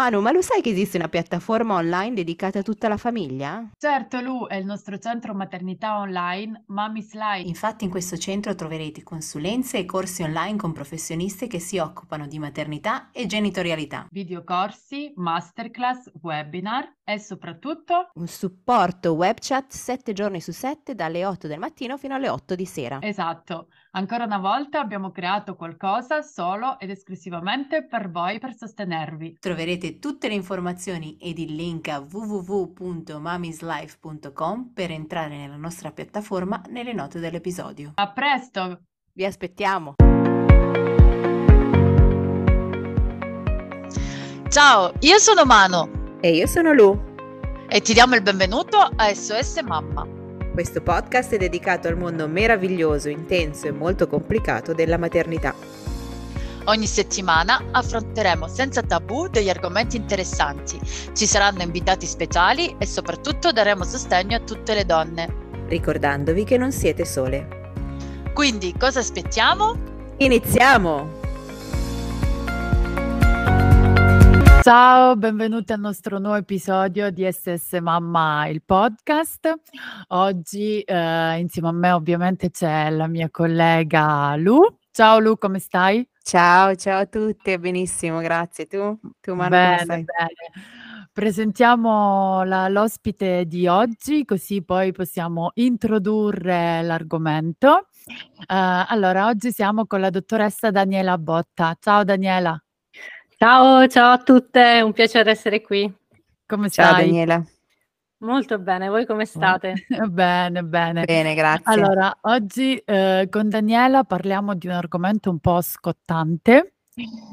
Manu, ma lo sai che esiste una piattaforma online dedicata a tutta la famiglia? Certo, Lu, è il nostro centro maternità online Mommy's Life. Infatti in questo centro troverete consulenze e corsi online con professionisti che si occupano di maternità e genitorialità. Videocorsi, masterclass, webinar e soprattutto un supporto web chat 7 giorni su 7 dalle 8 del mattino fino alle 8 di sera. Esatto. Ancora una volta abbiamo creato qualcosa solo ed esclusivamente per voi per sostenervi. Troverete tutte le informazioni ed il link a www.mamislife.com per entrare nella nostra piattaforma nelle note dell'episodio. A presto! Vi aspettiamo! Ciao, io sono Mano. E io sono Lu. E ti diamo il benvenuto a SOS Mamma questo podcast è dedicato al mondo meraviglioso, intenso e molto complicato della maternità. Ogni settimana affronteremo senza tabù degli argomenti interessanti, ci saranno invitati speciali e soprattutto daremo sostegno a tutte le donne. Ricordandovi che non siete sole. Quindi cosa aspettiamo? Iniziamo! Ciao, benvenuti al nostro nuovo episodio di SS Mamma, il podcast. Oggi eh, insieme a me ovviamente c'è la mia collega Lu. Ciao Lu, come stai? Ciao, ciao a tutti, benissimo, grazie. Tu? Tu Manu, bene, bene. Presentiamo la, l'ospite di oggi, così poi possiamo introdurre l'argomento. Uh, allora, oggi siamo con la dottoressa Daniela Botta. Ciao Daniela. Ciao, ciao a tutte, un piacere essere qui. Come Ciao stai? Daniela. Molto bene, voi come state? bene, bene. Bene, grazie. Allora, oggi eh, con Daniela parliamo di un argomento un po' scottante,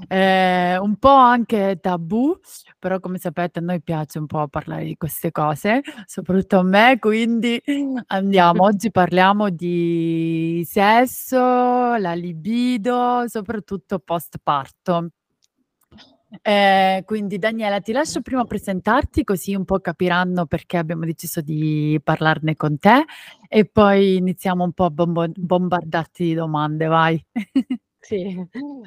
eh, un po' anche tabù, però come sapete a noi piace un po' parlare di queste cose, soprattutto a me, quindi andiamo. Oggi parliamo di sesso, la libido, soprattutto post parto. Eh, quindi Daniela, ti lascio prima presentarti così un po' capiranno perché abbiamo deciso di parlarne con te e poi iniziamo un po' a bombo- bombardarti di domande, vai. Sì,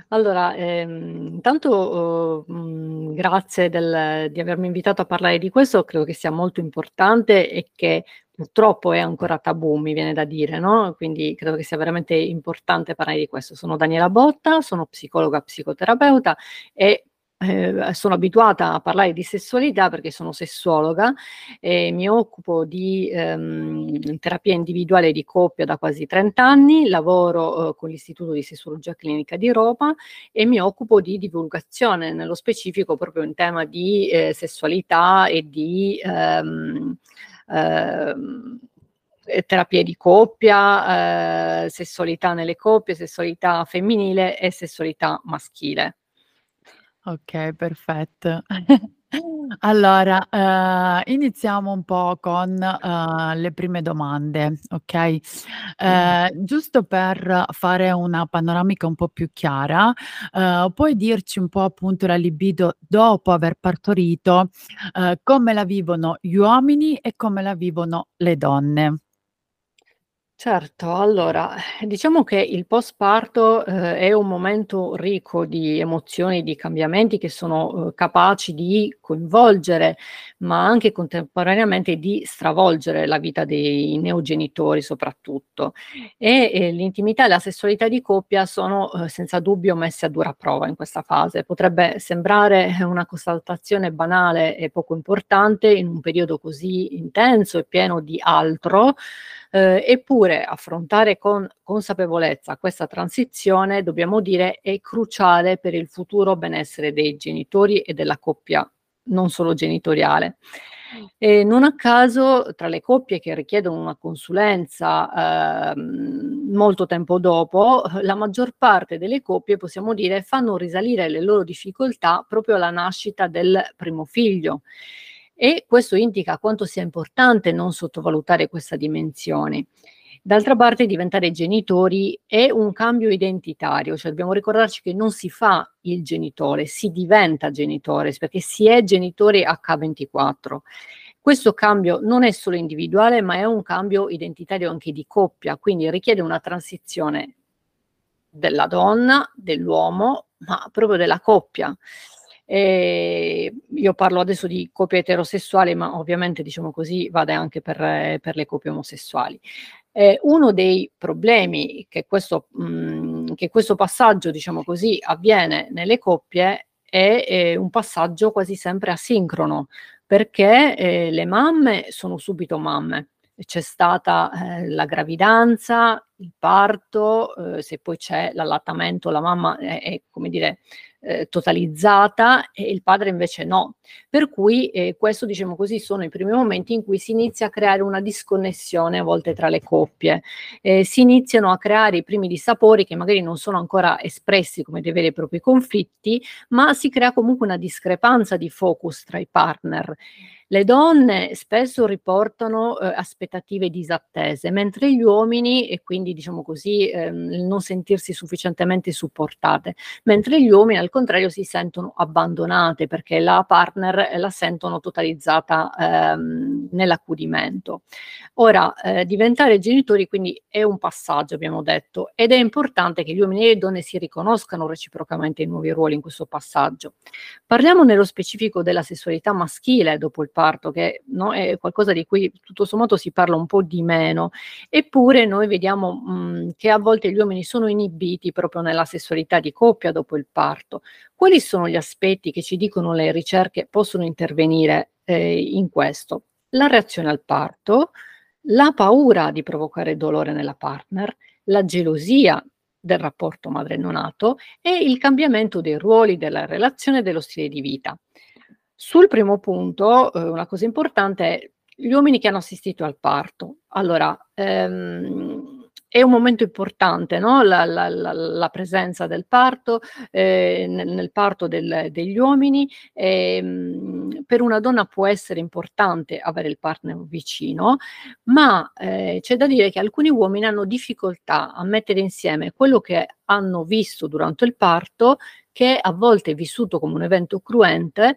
allora, ehm, intanto oh, mh, grazie del, di avermi invitato a parlare di questo, credo che sia molto importante e che purtroppo è ancora tabù, mi viene da dire, no? Quindi credo che sia veramente importante parlare di questo. Sono Daniela Botta, sono psicologa psicoterapeuta e eh, sono abituata a parlare di sessualità perché sono sessuologa e mi occupo di ehm, terapia individuale di coppia da quasi 30 anni, lavoro eh, con l'Istituto di Sessuologia Clinica di Roma e mi occupo di divulgazione, nello specifico proprio in tema di eh, sessualità e di ehm, ehm, terapie di coppia, eh, sessualità nelle coppie, sessualità femminile e sessualità maschile. Okay, perfetto. Allora, ehm, iniziamo un po' con, uhm, le prime domande, okay? Ehm, giusto per fare una panoramica un po' più chiara, uhm, puoi dirci un po' appunto la libido dopo aver partorito, uhm, come la vivono gli uomini e come la vivono le donne? Certo, allora, diciamo che il postparto, ehm, è un momento ricco di emozioni, di cambiamenti che sono, uhm, capaci di coinvolgere, ma anche contemporaneamente di stravolgere la vita dei neogenitori soprattutto. E, ehm, l'intimità e la sessualità di coppia sono, uhm, senza dubbio messe a dura prova in questa fase. Potrebbe sembrare una constatazione banale e poco importante in un periodo così intenso e pieno di altro, eh, eppure affrontare con consapevolezza questa transizione, dobbiamo dire, è cruciale per il futuro benessere dei genitori e della coppia, non solo genitoriale. E non a caso, tra le coppie che richiedono una consulenza eh, molto tempo dopo, la maggior parte delle coppie, possiamo dire, fanno risalire le loro difficoltà proprio alla nascita del primo figlio. E questo indica quanto sia importante non sottovalutare questa dimensione. D'altra parte diventare genitori è un cambio identitario, cioè dobbiamo ricordarci che non si fa il genitore, si diventa genitore, perché si è genitore H24. Questo cambio non è solo individuale, ma è un cambio identitario anche di coppia, quindi richiede una transizione della donna, dell'uomo, ma proprio della coppia. Eh, io parlo adesso di coppie eterosessuali, ma ovviamente diciamo così vale anche per, per le coppie omosessuali. Eh, uno dei problemi che questo, mh, che questo passaggio, diciamo così, avviene nelle coppie è, è un passaggio quasi sempre asincrono, perché eh, le mamme sono subito mamme. C'è stata eh, la gravidanza, il parto, eh, se poi c'è l'allattamento, la mamma è, è come dire, eh, totalizzata e il padre invece no. Per cui eh, questo, diciamo così, sono i primi momenti in cui si inizia a creare una disconnessione a volte tra le coppie. Eh, si iniziano a creare i primi dissapori che magari non sono ancora espressi come dei veri e propri conflitti, ma si crea comunque una discrepanza di focus tra i partner. Le donne spesso riportano eh, aspettative disattese, mentre gli uomini, e quindi diciamo così, il non sentirsi sufficientemente supportate, mentre gli uomini al contrario si sentono abbandonate perché la partner la sentono totalizzata ehm, nell'accudimento. Ora, eh, diventare genitori quindi è un passaggio, abbiamo detto, ed è importante che gli uomini e le donne si riconoscano reciprocamente i nuovi ruoli in questo passaggio. Parliamo nello specifico della sessualità maschile dopo il parto che no, è qualcosa di cui tutto sommato si parla un po' di meno, eppure noi vediamo mh, che a volte gli uomini sono inibiti proprio nella sessualità di coppia dopo il parto. Quali sono gli aspetti che ci dicono le ricerche possono intervenire eh, in questo? La reazione al parto, la paura di provocare dolore nella partner, la gelosia del rapporto madre-nonato e il cambiamento dei ruoli, della relazione e dello stile di vita. Sul primo punto, eh, una cosa importante è gli uomini che hanno assistito al parto. Allora, ehm, è un momento importante, no? la, la, la, la, presenza del parto, eh, nel, nel, parto del, degli uomini. Eh, per una donna può essere importante avere il partner vicino, ma eh, c'è da dire che alcuni uomini hanno difficoltà a mettere insieme quello che hanno visto durante il parto, che a volte è vissuto come un evento cruente,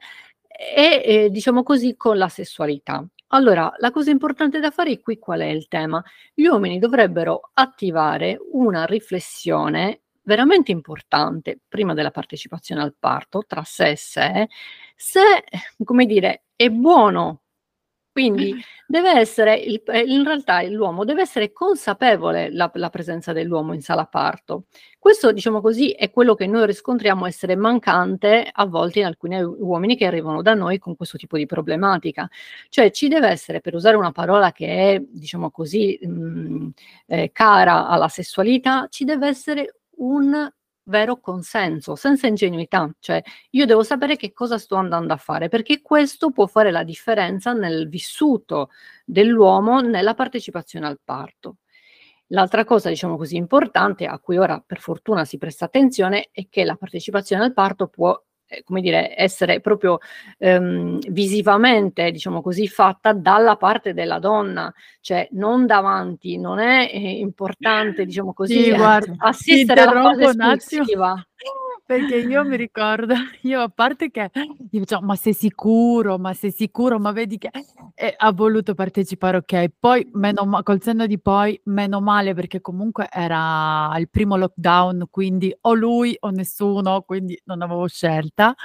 e eh, diciamo così con la sessualità. Allora, la cosa importante da fare qui qual è il tema? Gli uomini dovrebbero attivare una riflessione veramente importante prima della partecipazione al parto tra sé e sé, se, come dire, è buono quindi deve essere, il, eh, in realtà l'uomo deve essere consapevole la, la presenza dell'uomo in sala parto. Questo, diciamo così, è quello che noi riscontriamo essere mancante a volte in alcuni uomini che arrivano da noi con questo tipo di problematica. Cioè ci deve essere, per usare una parola che è, diciamo così, mh, eh, cara alla sessualità, ci deve essere un vero consenso, senza ingenuità, cioè io devo sapere che cosa sto andando a fare, perché questo può fare la differenza nel vissuto dell'uomo nella partecipazione al parto. L'altra cosa, diciamo così, importante, a cui ora per fortuna si presta attenzione, è che la partecipazione al parto può come dire, essere proprio ehm, visivamente, diciamo così, fatta dalla parte della donna, cioè non davanti, non è eh, importante, diciamo così, sì, guarda, assistere alla fase espulsiva perché io mi ricordo, io a parte che io dicevo, ma sei sicuro, ma sei sicuro, ma vedi che e ha voluto partecipare, ok, poi meno ma- col senno di poi, meno male perché comunque era il primo lockdown, quindi o lui o nessuno, quindi non avevo scelta.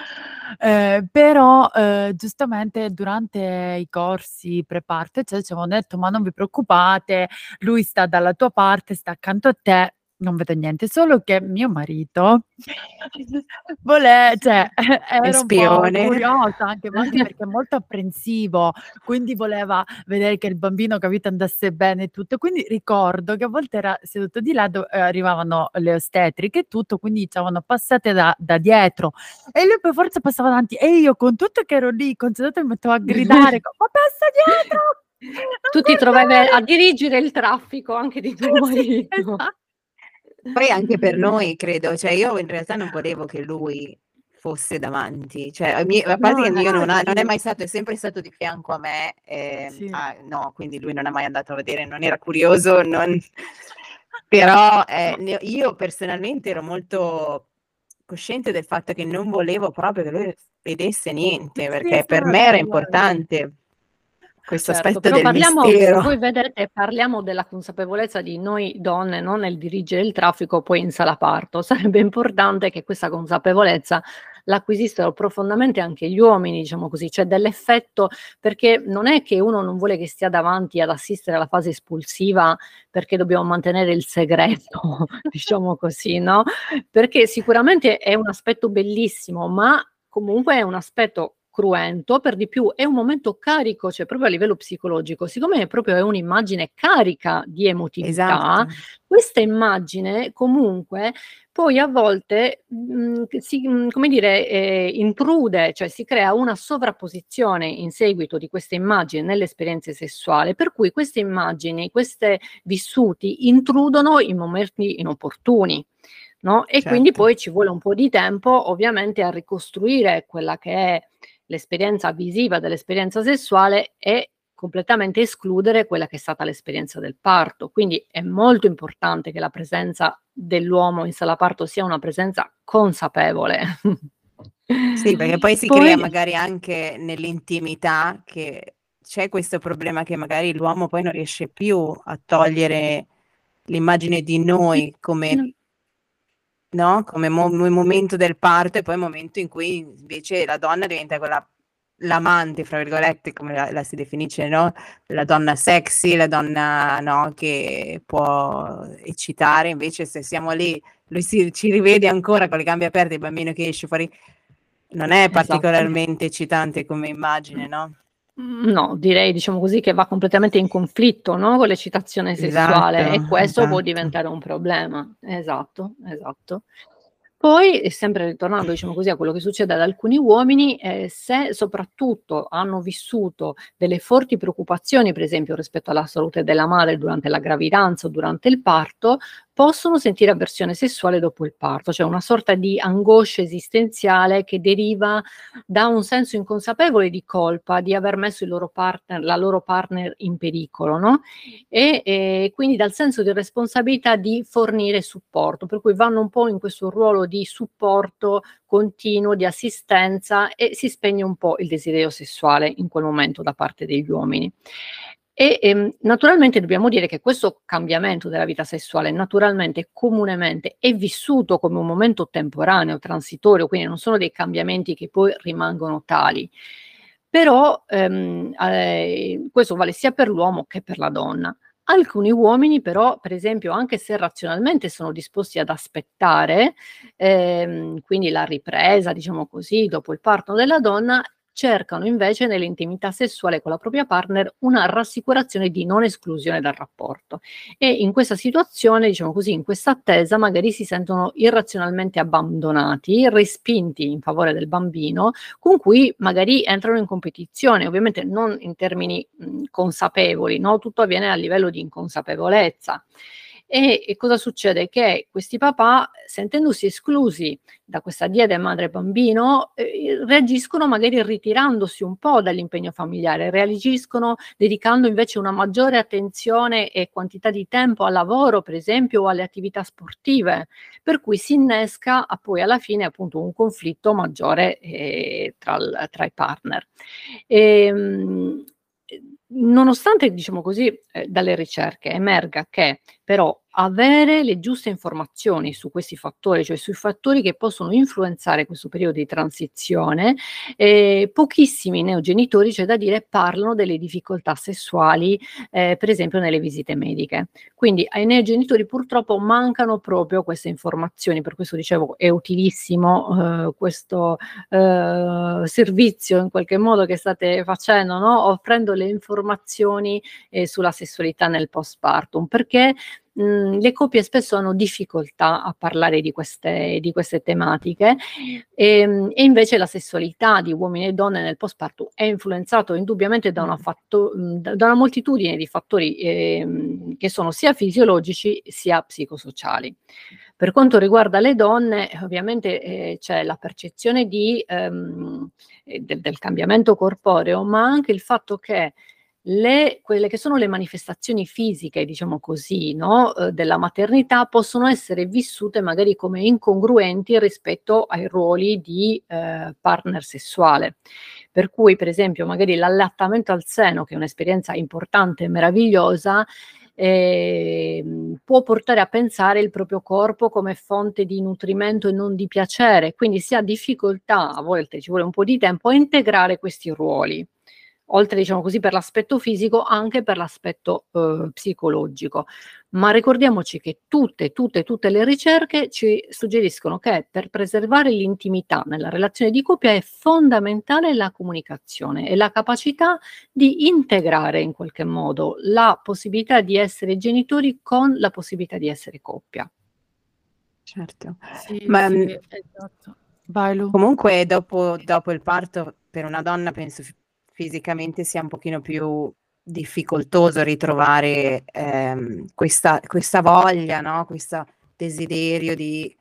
Eh, però eh, giustamente durante i corsi pre-parte cioè, ci avevano detto, ma non vi preoccupate, lui sta dalla tua parte, sta accanto a te, non vedo niente, solo che mio marito vole cioè era un po' curioso anche, ma anche perché è molto apprensivo, quindi voleva vedere che il bambino, capito, andasse bene e tutto. Quindi ricordo che a volte era seduto di là dove eh, arrivavano le ostetriche e tutto, quindi dicevano passate da, da dietro e lui per forza passava davanti e io con tutto che ero lì concentrato mi mettevo a gridare, ma passa dietro! tu ti trovavi a dirigere il traffico anche di tuo marito. Sì, esatto. Poi anche per noi credo, cioè io in realtà non volevo che lui fosse davanti, cioè a, mie, a parte che io non, ha, non, è mai stato, è sempre stato di fianco a me, eh, sì. ah, no, quindi lui non è mai andato a vedere, non era curioso, non... però eh, io personalmente ero molto cosciente del fatto che non volevo proprio che lui vedesse niente, perché per me era importante questo certo, aspetto del parliamo, mistero. Voi vedete, parliamo della consapevolezza di noi donne, non nel dirigere il traffico poi in sala parto. Sarebbe importante che questa consapevolezza l'acquisissero profondamente anche gli uomini, diciamo così, cioè dell'effetto, perché non è che uno non vuole che stia davanti ad assistere alla fase espulsiva perché dobbiamo mantenere il segreto, diciamo così, no? Perché sicuramente è un aspetto bellissimo, ma comunque è un aspetto cruento, per di più è un momento carico, cioè proprio a livello psicologico, siccome è proprio è un'immagine carica di emotività, esatto. questa immagine comunque poi a volte mh, mm, si, mh, mm, come dire, eh, intrude, cioè si crea una sovrapposizione in seguito di queste immagini nell'esperienza sessuale, per cui queste immagini, questi vissuti intrudono in momenti inopportuni. No? E certo. quindi poi ci vuole un po' di tempo ovviamente a ricostruire quella che è l'esperienza visiva dell'esperienza sessuale e completamente escludere quella che è stata l'esperienza del parto. Quindi è molto importante che la presenza dell'uomo in sala parto sia una presenza consapevole. Sì, perché poi si poi... crea magari anche nell'intimità che c'è questo problema che magari l'uomo poi non riesce più a togliere l'immagine di noi come no? Come mo- momento del parto e poi il momento in cui invece la donna diventa quella l'amante, fra virgolette, come la, la, si definisce, no? La donna sexy, la donna no, che può eccitare, invece se siamo lì, lui si, ci rivede ancora con le gambe aperte, il bambino che esce fuori, non è esatto. particolarmente esatto. eccitante come immagine, no? Mm, no, direi diciamo così che va completamente in conflitto no? con l'eccitazione sessuale esatto, e questo esatto. può diventare un problema. Esatto, esatto. Poi, sempre ritornando diciamo così, a quello che succede ad alcuni uomini, eh, se soprattutto hanno vissuto delle forti preoccupazioni, per esempio rispetto alla salute della madre durante la gravidanza o durante il parto, possono sentire avversione sessuale dopo il parto, cioè una sorta di angoscia esistenziale che deriva da un senso inconsapevole di colpa di aver messo loro partner, la loro partner in pericolo, no? E, e quindi dal senso di responsabilità di fornire supporto, per cui vanno un po' in questo ruolo di supporto continuo, di assistenza e si spegne un po' il desiderio sessuale in quel momento da parte degli uomini. E ehm, naturalmente dobbiamo dire che questo cambiamento della vita sessuale naturalmente, comunemente, è vissuto come un momento temporaneo, transitorio, quindi non sono dei cambiamenti che poi rimangono tali. Però ehm, eh, questo vale sia per l'uomo che per la donna. Alcuni uomini però, per esempio, anche se razionalmente sono disposti ad aspettare, ehm, quindi la ripresa, diciamo così, dopo il parto della donna, cercano invece nell'intimità sessuale con la propria partner una rassicurazione di non esclusione dal rapporto e in questa situazione, diciamo così, in questa attesa magari si sentono irrazionalmente abbandonati, respinti in favore del bambino con cui magari entrano in competizione, ovviamente non in termini mh, consapevoli, no? tutto avviene a livello di inconsapevolezza. E, e, cosa succede? Che questi papà, sentendosi esclusi da questa diade madre-bambino, eh, reagiscono magari ritirandosi un po' dall'impegno familiare, reagiscono dedicando invece una maggiore attenzione e quantità di tempo al lavoro, per esempio, o alle attività sportive, per cui si innesca poi alla fine appunto un conflitto maggiore eh, tra, tra, i partner. E, ehm, nonostante, diciamo così, eh, dalle ricerche emerga che però avere le giuste informazioni su questi fattori, cioè sui fattori che possono influenzare questo periodo di transizione, eh, pochissimi neogenitori, c'è da dire, parlano delle difficoltà sessuali, eh, per esempio nelle visite mediche. Quindi ai neogenitori purtroppo mancano proprio queste informazioni, per questo dicevo è utilissimo eh, questo eh, servizio in qualche modo che state facendo, no? offrendo le informazioni eh, sulla sessualità nel postpartum, perché mh, le coppie spesso hanno difficoltà a parlare di queste, di queste tematiche e, ehm, e, invece la sessualità di uomini e donne nel postparto è influenzato indubbiamente da una, fatto, da una moltitudine di fattori eh, che sono sia fisiologici sia psicosociali. Per quanto riguarda le donne, ovviamente eh, c'è la percezione di, ehm, del, del cambiamento corporeo, ma anche il fatto che le, quelle che sono le manifestazioni fisiche, diciamo così, no, eh, della maternità possono essere vissute magari come incongruenti rispetto ai ruoli di eh, partner sessuale. Per cui, per esempio, magari l'allattamento al seno, che è un'esperienza importante e meravigliosa, eh, può portare a pensare il proprio corpo come fonte di nutrimento e non di piacere, quindi si ha difficoltà, a volte ci vuole un po' di tempo, a integrare questi ruoli oltre diciamo così per l'aspetto fisico anche per l'aspetto eh, psicologico. Ma ricordiamoci che tutte, tutte, tutte le ricerche ci suggeriscono che per preservare l'intimità nella relazione di coppia è fondamentale la comunicazione e la capacità di integrare in qualche modo la possibilità di essere genitori con la possibilità di essere coppia. Certo, Sì, ma sì, mm, esatto. Comunque dopo, dopo il parto per una donna penso fisicamente sia un pochino più difficoltoso ritrovare ehm, questa, questa voglia, no? questo desiderio di...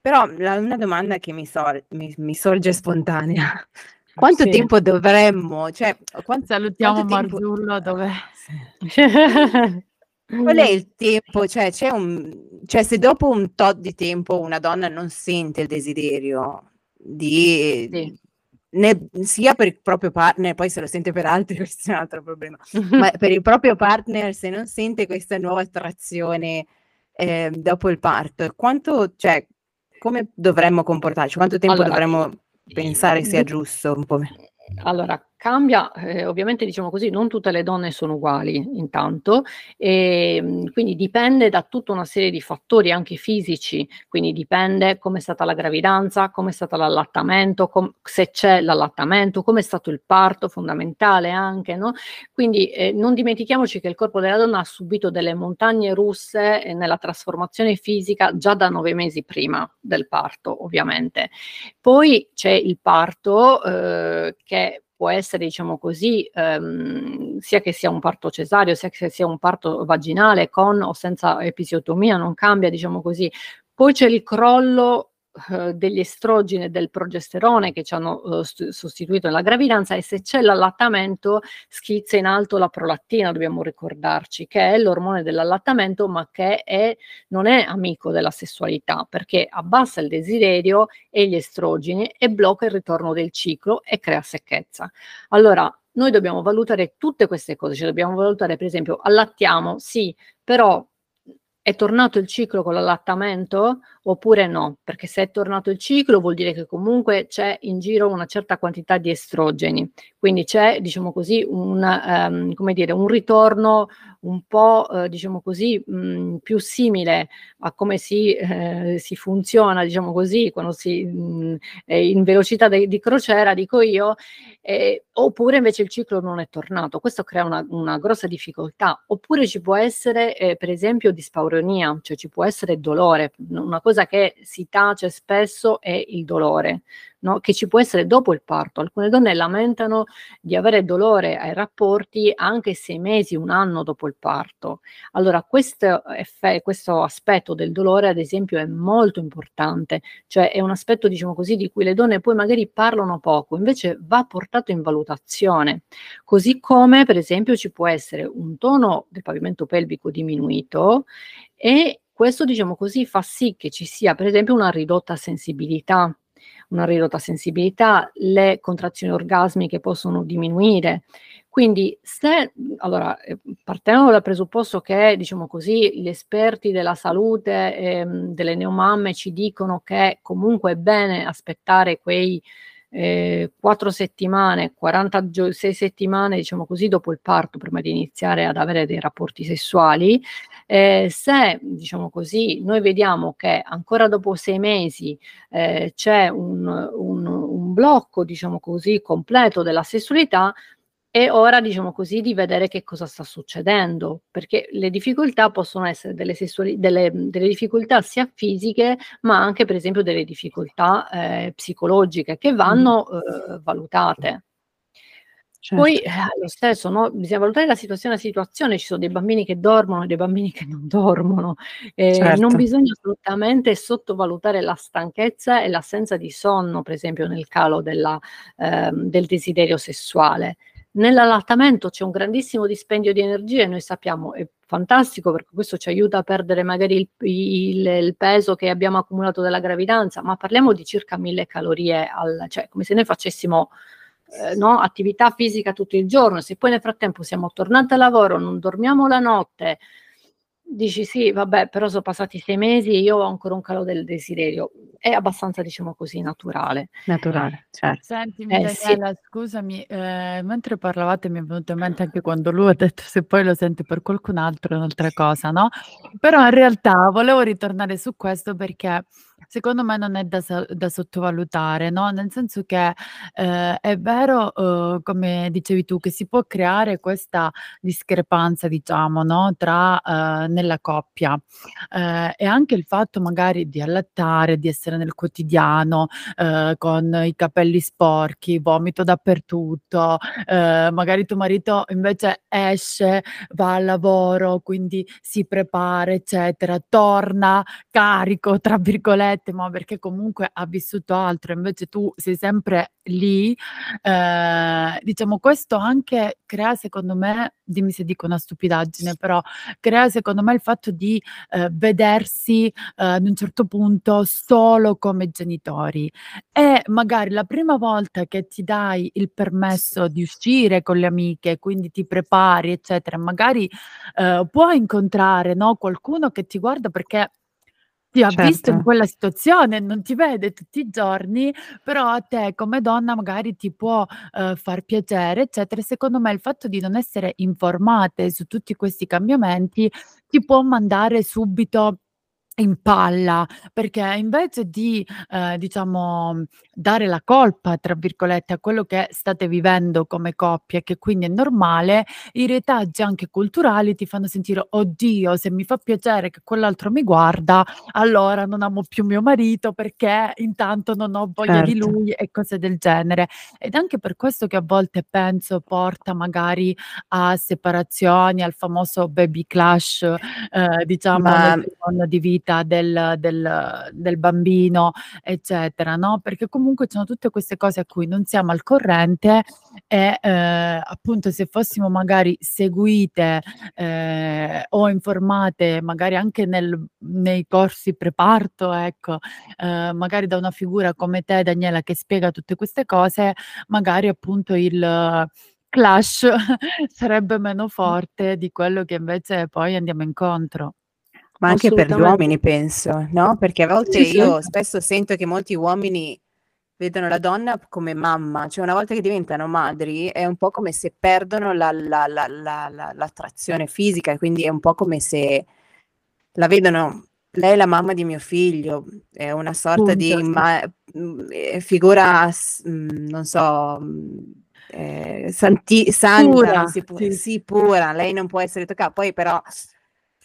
Però la, una domanda che mi, sol- mi, mi sorge spontanea. Quanto Sì. tempo dovremmo? Cioè, quanto, Salutiamo quanto tempo- Marzullo dove... Qual è il tempo? Cioè, c'è un, cioè, se dopo un tot di tempo una donna non sente il desiderio di, Sì. Né- sia per il proprio partner, poi se lo sente per altri, questo è un altro problema, ma per il proprio partner, se non sente questa nuova attrazione eh, dopo il parto, quanto, cioè, come dovremmo comportarci? Quanto tempo Allora, dovremmo pensare sia giusto? Un po'? Allora, cambia, eh, ovviamente diciamo così, non tutte le donne sono uguali intanto, e, mh, quindi dipende da tutta una serie di fattori anche fisici, quindi dipende come è stata la gravidanza, come è stato l'allattamento, com- se c'è l'allattamento, come è stato il parto, fondamentale anche, no? Quindi eh, non dimentichiamoci che il corpo della donna ha subito delle montagne russe eh, nella trasformazione fisica già da nove mesi prima del parto, ovviamente. Poi c'è il parto eh, che può essere, diciamo così, ehm, sia che sia un parto cesareo, sia che sia un parto vaginale con o senza episiotomia, non cambia, diciamo così. Poi c'è il crollo eh, degli estrogeni e del progesterone che ci hanno eh, st- sostituito nella gravidanza e se c'è l'allattamento schizza in alto la prolattina, dobbiamo ricordarci, che è l'ormone dell'allattamento ma che è, non è amico della sessualità perché abbassa il desiderio e gli estrogeni e blocca il ritorno del ciclo e crea secchezza. Allora, noi dobbiamo valutare tutte queste cose, cioè dobbiamo valutare per esempio allattiamo, sì, però è tornato il ciclo con l'allattamento oppure no? Perché se è tornato il ciclo vuol dire che comunque c'è in giro una certa quantità di estrogeni, quindi c'è, diciamo così, un, ehm, come dire, un ritorno un po', eh, diciamo così, mh, più simile a come si, eh, si funziona, diciamo così, quando si mh, è in velocità de- di crociera, dico io, eh, oppure invece il ciclo non è tornato. Questo crea una, una grossa difficoltà. Oppure ci può essere, eh, per esempio, dispauronia, cioè ci può essere dolore. Una cosa che si tace spesso è il dolore. No? che ci può essere dopo il parto. Alcune donne lamentano di avere dolore ai rapporti anche sei mesi, un anno dopo il parto. Allora, questo, effe- questo aspetto del dolore, ad esempio, è molto importante, cioè è un aspetto, diciamo così, di cui le donne poi magari parlano poco, invece va portato in valutazione. Così come, per esempio, ci può essere un tono del pavimento pelvico diminuito e questo, diciamo così, fa sì che ci sia, per esempio, una ridotta sensibilità una ridotta sensibilità, le contrazioni orgasmiche possono diminuire. Quindi se, allora, eh, partiamo dal presupposto che, diciamo così, gli esperti della salute, ehm, delle neomamme ci dicono che comunque è bene aspettare quei eh, 4 settimane, 46 settimane, diciamo così, dopo il parto, prima di iniziare ad avere dei rapporti sessuali, eh, se, diciamo così, noi vediamo che ancora dopo sei mesi eh, c'è un, un, un blocco, diciamo così, completo della sessualità, è ora, diciamo così, di vedere che cosa sta succedendo, perché le difficoltà possono essere delle, sessuali- delle, delle difficoltà sia fisiche, ma anche, per esempio, delle difficoltà eh, psicologiche che vanno eh, valutate. Certo. Poi eh, lo stesso, no? bisogna valutare la situazione a situazione, ci sono dei bambini che dormono e dei bambini che non dormono, eh, Certo. non bisogna assolutamente sottovalutare la stanchezza e l'assenza di sonno, per esempio nel calo della, ehm, del desiderio sessuale. Nell'allattamento c'è un grandissimo dispendio di energie, noi sappiamo, è fantastico perché questo ci aiuta a perdere magari il, il- il peso che abbiamo accumulato dalla gravidanza, ma parliamo di circa mille calorie, al, cioè come se noi facessimo eh, no, attività fisica tutto il giorno, se poi nel frattempo siamo tornati al lavoro, non dormiamo la notte, Dici sì, vabbè, però sono passati sei mesi e io ho ancora un calo del desiderio. È abbastanza, diciamo così, naturale. Naturale, certo. Sentimi eh, Daniela, sì. scusami, eh, mentre parlavate mi è venuto in mente anche quando lui ha detto se poi lo senti per qualcun altro è un'altra cosa, no? Però in realtà volevo ritornare su questo perché secondo me non è da, da sottovalutare, no? Nel senso che eh, è vero, eh, come dicevi tu, che si può creare questa discrepanza, diciamo, no? Tra eh, nella coppia eh, e anche il fatto magari di allattare, di essere nel quotidiano eh, con i capelli sporchi, vomito dappertutto, eh, magari tuo marito invece esce, va al lavoro, quindi si prepara, eccetera, torna carico, tra virgolette virgolette, ma perché comunque ha vissuto altro, invece tu sei sempre lì, eh, diciamo questo anche crea secondo me, dimmi se dico una stupidaggine, però crea secondo me il fatto di eh, vedersi eh, ad un certo punto solo come genitori. E magari la prima volta che ti dai il permesso di uscire con le amiche, quindi ti prepari, eccetera, magari eh, puoi incontrare no, qualcuno che ti guarda perché ti ha visto in certo. quella situazione, non ti vede tutti i giorni, però a te come donna magari ti può, uhm, far piacere, eccetera. secondo me il fatto di non essere informate su tutti questi cambiamenti ti può mandare subito in palla, perché invece di, ehm, diciamo, dare la colpa, tra virgolette, a quello che state vivendo come coppia e che quindi è normale, i retaggi anche culturali ti fanno sentire: "Oddio, se mi fa piacere che quell'altro mi guarda, allora non amo più mio marito perché intanto non ho voglia di Certo. lui", e cose del genere. Ed anche per questo che a volte penso porta magari a separazioni, al famoso baby clash, ehm, diciamo Ma nel primo anno di vita del del del bambino, eccetera, no, perché comunque ci sono tutte queste cose a cui non siamo al corrente e, ehm, appunto se fossimo magari seguite, ehm, o informate magari anche nel nei corsi preparto, ecco, ehm, magari da una figura come te Daniela che spiega tutte queste cose, magari appunto il clash sarebbe meno forte di quello che invece poi andiamo incontro. Ma anche per gli uomini penso, no, perché a volte io spesso sento che molti uomini vedono la donna come mamma, cioè una volta che diventano madri è un po' come se perdono la la la la la l'attrazione fisica e quindi è un po' come se la vedono: "Lei è la mamma di mio figlio", è una sorta di Punto, sì. ma ehm, figura mhmm, non so, ehm, santi santa, Pura, si può sì. sì, pura, lei non può essere tocca poi però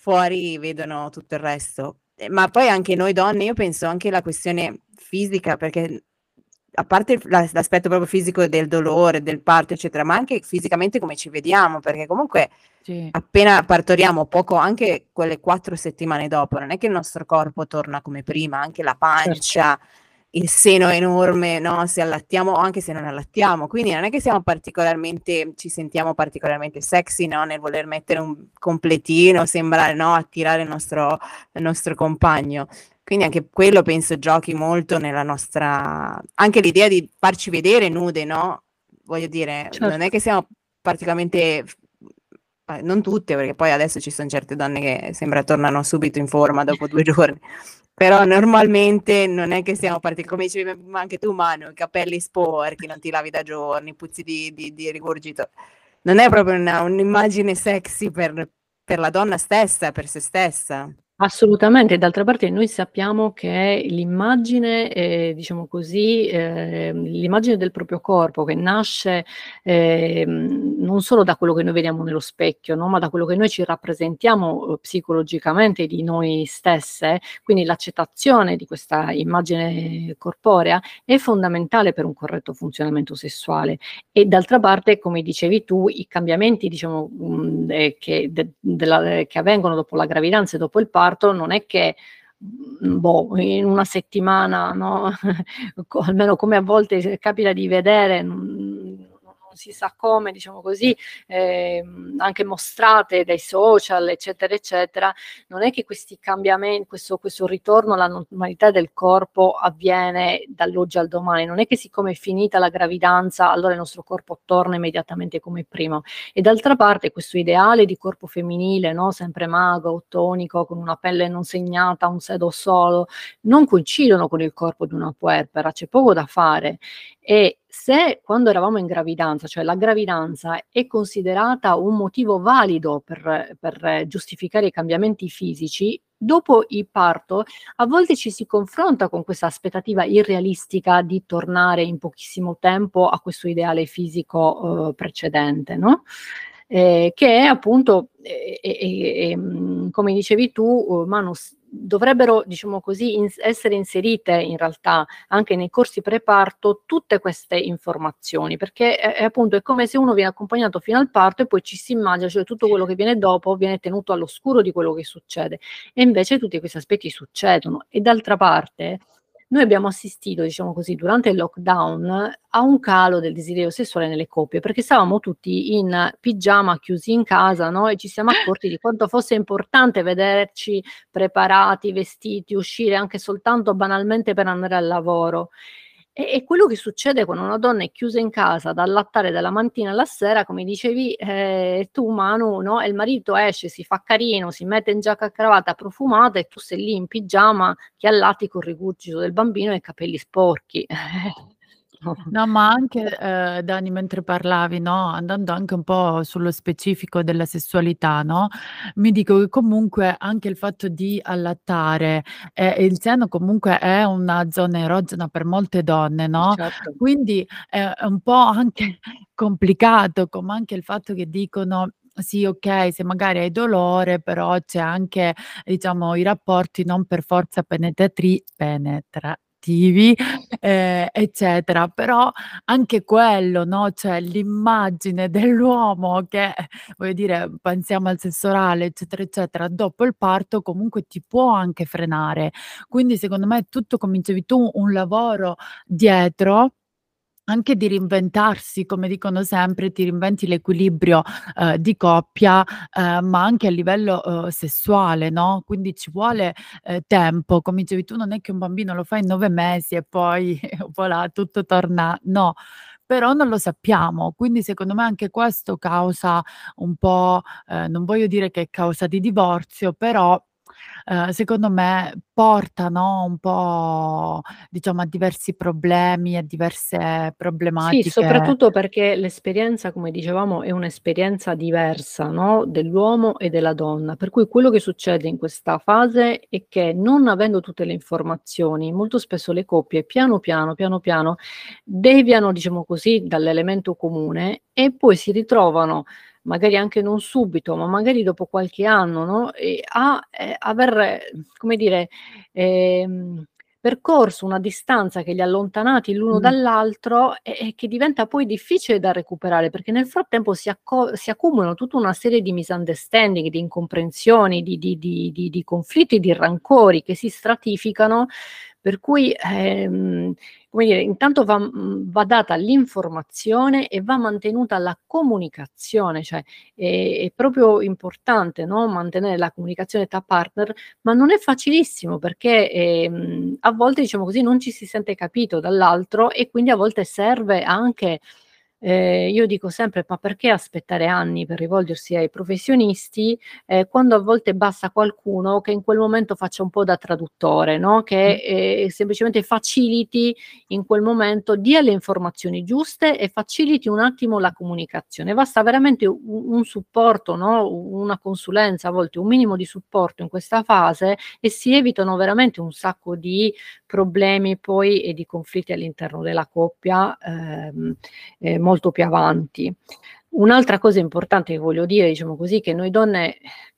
fuori vedono tutto il resto. Ehm, ma poi anche noi donne, io penso anche la questione fisica, perché a parte l'aspetto proprio fisico del dolore, del parto, eccetera, ma anche fisicamente come ci vediamo, perché comunque Sì. appena partoriamo, poco anche quelle 4 settimane dopo, non è che il nostro corpo torna come prima, anche la Certo. Il seno enorme, no, se allattiamo o anche se non allattiamo. Quindi non è che siamo particolarmente ci sentiamo particolarmente sexy, no, nel voler mettere un completino, sembrare, no, attirare il nostro il nostro compagno. Quindi anche quello penso giochi molto nella nostra anche l'idea di farci vedere nude, no, voglio dire, non è Certo. che siamo particolarmente non tutte, perché poi adesso ci son certe donne che sembra tornano subito in forma dopo 2 giorni, però normalmente non è che siamo parti come dicevi anche tu Manu, i capelli sporchi, non ti lavi da giorni, puzzi di di di rigurgito. Non è proprio una un'immagine sexy per per la donna stessa, per se stessa. Assolutamente, d'altra parte noi sappiamo che l'immagine, ehm, diciamo così, ehm, l'immagine del proprio corpo che nasce, ehm, non solo da quello che noi vediamo nello specchio, no, ma da quello che noi ci rappresentiamo, uhm, psicologicamente di noi stesse, quindi l'accettazione di questa immagine corporea è fondamentale per un corretto funzionamento sessuale. E d'altra parte, come dicevi tu, i cambiamenti diciamo, mhmm, che de della che avvengono dopo la gravidanza e dopo il parto non è che, mhmm, boh, in una settimana, no, almeno come a volte capita di vedere, si sa come, diciamo così, eh, anche mostrate dai social, eccetera, eccetera, non è che questi cambiamenti, questo, questo ritorno alla normalità del corpo avviene dall'oggi al domani, non è che siccome è finita la gravidanza, allora il nostro corpo torna immediatamente come prima. E d'altra parte questo ideale di corpo femminile, no? sempre mago, tonico, con una pelle non segnata, un sedo solo, non coincidono con il corpo di una puerpera, c'è poco da fare. E se quando eravamo in gravidanza, cioè la gravidanza è considerata un motivo valido per, per giustificare i cambiamenti fisici, dopo il parto a volte ci si confronta con questa aspettativa irrealistica di tornare in pochissimo tempo a questo ideale fisico eh, precedente, no? Eh, che è appunto, eh, eh, come dicevi tu, Manu, dovrebbero, diciamo così, in, essere inserite in realtà anche nei corsi preparto tutte queste informazioni, perché è, è, appunto è come se uno viene accompagnato fino al parto e poi ci si immagina, cioè tutto quello che viene dopo viene tenuto all'oscuro di quello che succede. E invece tutti questi aspetti succedono. E d'altra parte noi abbiamo assistito, diciamo così, durante il lockdown a un calo del desiderio sessuale nelle coppie, perché stavamo tutti in pigiama chiusi in casa, no? E ci siamo accorti di quanto fosse importante vederci preparati, vestiti, uscire anche soltanto banalmente per andare al lavoro. E, e, quello che succede quando una donna è chiusa in casa da allattare dalla mattina alla sera, come dicevi eh, tu Manu, no? e il marito esce, si fa carino, si mette in giacca a cravatta profumata e tu sei lì in pigiama che allatti con il rigurgito del bambino e i capelli sporchi. No, ma anche, ehm, Dani, mentre parlavi, no, andando anche un po' sullo specifico della sessualità, no, mi dico che comunque anche il fatto di allattare, ehm, il seno comunque è una zona erogena per molte donne, no, Certo. quindi è un po' anche complicato, come anche il fatto che dicono: "Sì, okay, se magari hai dolore, però c'è anche, diciamo, i rapporti non per forza penetratri penetra cattivi, ehm, eccetera. Però anche quello, no, cioè l'immagine dell'uomo che, voglio dire, pensiamo al sesso orale, eccetera, eccetera, dopo il parto comunque ti può anche frenare. Quindi secondo me tutto, come dicevi tu, un lavoro dietro anche di reinventarsi, come dicono sempre, ti reinventi l'equilibrio, ehm, di coppia, ehm, ma anche a livello, uhm, sessuale, no, quindi ci vuole, ehm, tempo. Come dicevi tu, non è che un bambino lo fai in 9 mesi e poi voilà, tutto torna no, però non lo sappiamo. Quindi secondo me anche questo causa un po', ehm, non voglio dire che è causa di divorzio, però ehm, secondo me porta, no, un po' diciamo a diversi problemi, a diverse Sì, soprattutto perché l'esperienza, come dicevamo, è un'esperienza diversa, no, dell'uomo e della donna. Per cui quello che succede in questa fase è che non avendo tutte le informazioni, molto spesso le coppie piano piano, piano piano deviano, diciamo così, dall'elemento comune e poi si ritrovano magari anche non subito, ma magari dopo qualche anno, no, a, ehm, aver, come dire, ehm, percorso una distanza che li ha allontanati l'uno Mh. dall'altro e e che diventa poi difficile da recuperare, perché nel frattempo si acco si accumulano tutta una serie di misunderstanding, di incomprensioni, di di di di di conflitti, di rancori che si stratificano, per cui, ehm, come dire, intanto va va data l'informazione e va mantenuta la comunicazione, cioè è è proprio importante, no, mantenere la comunicazione tra partner, ma non è facilissimo perché, ehm, a volte, diciamo così, non ci si sente capito dall'altro e quindi a volte serve anche Ehm, io dico sempre: "Ma perché aspettare anni per rivolgersi ai professionisti, ehm, quando a volte basta qualcuno che in quel momento faccia un po' da traduttore, no, che, ehm, semplicemente faciliti in quel momento, dia le informazioni giuste e faciliti un attimo la comunicazione. Basta veramente u un supporto, no, una consulenza, a volte un minimo di supporto in questa fase e si evitano veramente un sacco di problemi poi e di conflitti all'interno della coppia, ehm, ehm, molto più avanti. Un'altra cosa importante che voglio dire, diciamo così, che noi donne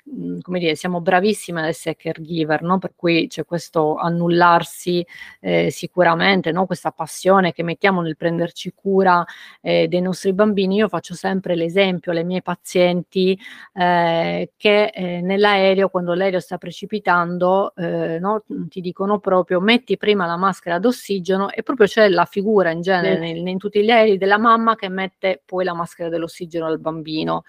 Mhmm, come dire, siamo bravissime ad essere caregiver, no? per cui c'è questo annullarsi eh, sicuramente, no? questa passione che mettiamo nel prenderci cura eh, dei nostri bambini. Io faccio sempre l'esempio alle mie pazienti eh, che eh, nell'aereo, quando l'aereo sta precipitando, eh, no? ti dicono proprio metti prima la maschera d'ossigeno e proprio c'è la figura in genere in, in tutti gli aerei della mamma che mette poi la maschera dell'ossigeno al bambino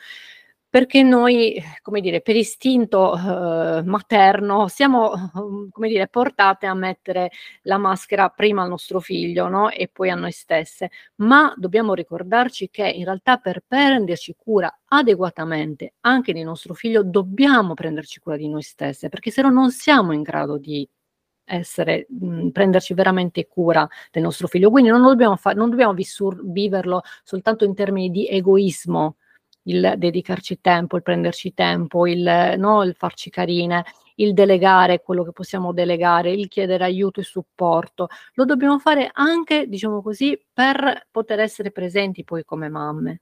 perché noi, come dire, per istinto eh, materno siamo, come dire, portate a mettere la maschera prima al nostro figlio, no? E poi a noi stesse. Ma dobbiamo ricordarci che in realtà per prenderci cura adeguatamente anche di nostro figlio dobbiamo prenderci cura di noi stesse, perché se no non siamo in grado di essere, mh, prenderci veramente cura del nostro figlio. Quindi non dobbiamo, fa- non dobbiamo vissur- viverlo soltanto in termini di egoismo, il dedicarci tempo, il prenderci tempo, il, no, il farci carine, il delegare quello che possiamo delegare, il chiedere aiuto e supporto. Lo dobbiamo fare anche, diciamo così, per poter essere presenti poi come mamme.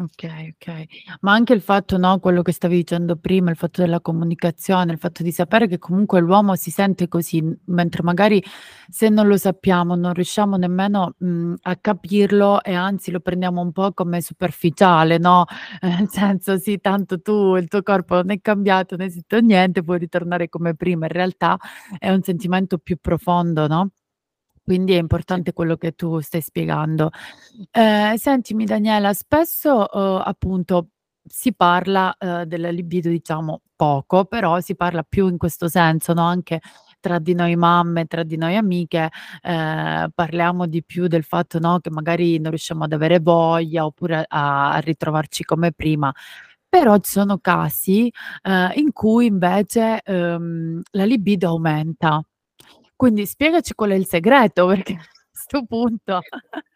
Okay, okay. Ma anche il fatto, no, quello che stavi dicendo prima, il fatto della comunicazione, il fatto di sapere che comunque l'uomo si sente così, mentre magari se non lo sappiamo, non riusciamo nemmeno, mhmm, a capirlo e anzi lo prendiamo un po' come superficiale, no, nel senso: "Sì, tanto tu il tuo corpo non è cambiato, non esiste niente, puoi ritornare come prima." In realtà è un sentimento più profondo, no? Quindi è importante quello che tu stai spiegando. Ehm, sentimi Daniela, spesso, uhm, appunto si parla, uhm, della libido diciamo poco, però si parla più in questo senso, no, anche tra di noi mamme, tra di noi amiche, ehm, parliamo di più del fatto, no, che magari non riusciamo ad avere voglia oppure a a ritrovarci come prima. Però ci sono casi, ehm, in cui invece, uhm, la libido aumenta. Quindi spiegaci qual è il segreto, perché a 'sto punto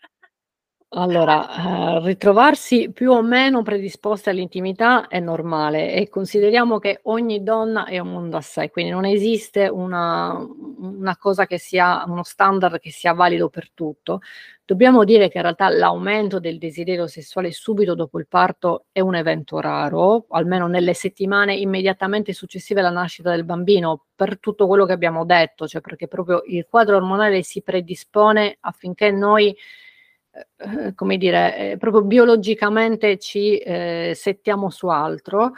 Allora, ehm, ritrovarsi più o meno predisposte all'intimità è normale e consideriamo che ogni donna è un mondo a sé, quindi non esiste una una cosa che sia uno standard che sia valido per tutto. Dobbiamo dire che in realtà l'aumento del desiderio sessuale subito dopo il parto è un evento raro, almeno nelle settimane immediatamente successive alla nascita del bambino, per tutto quello che abbiamo detto, cioè perché proprio il quadro ormonale si predispone affinché noi eh, come dire, eh, proprio biologicamente ci eh, settiamo su altro.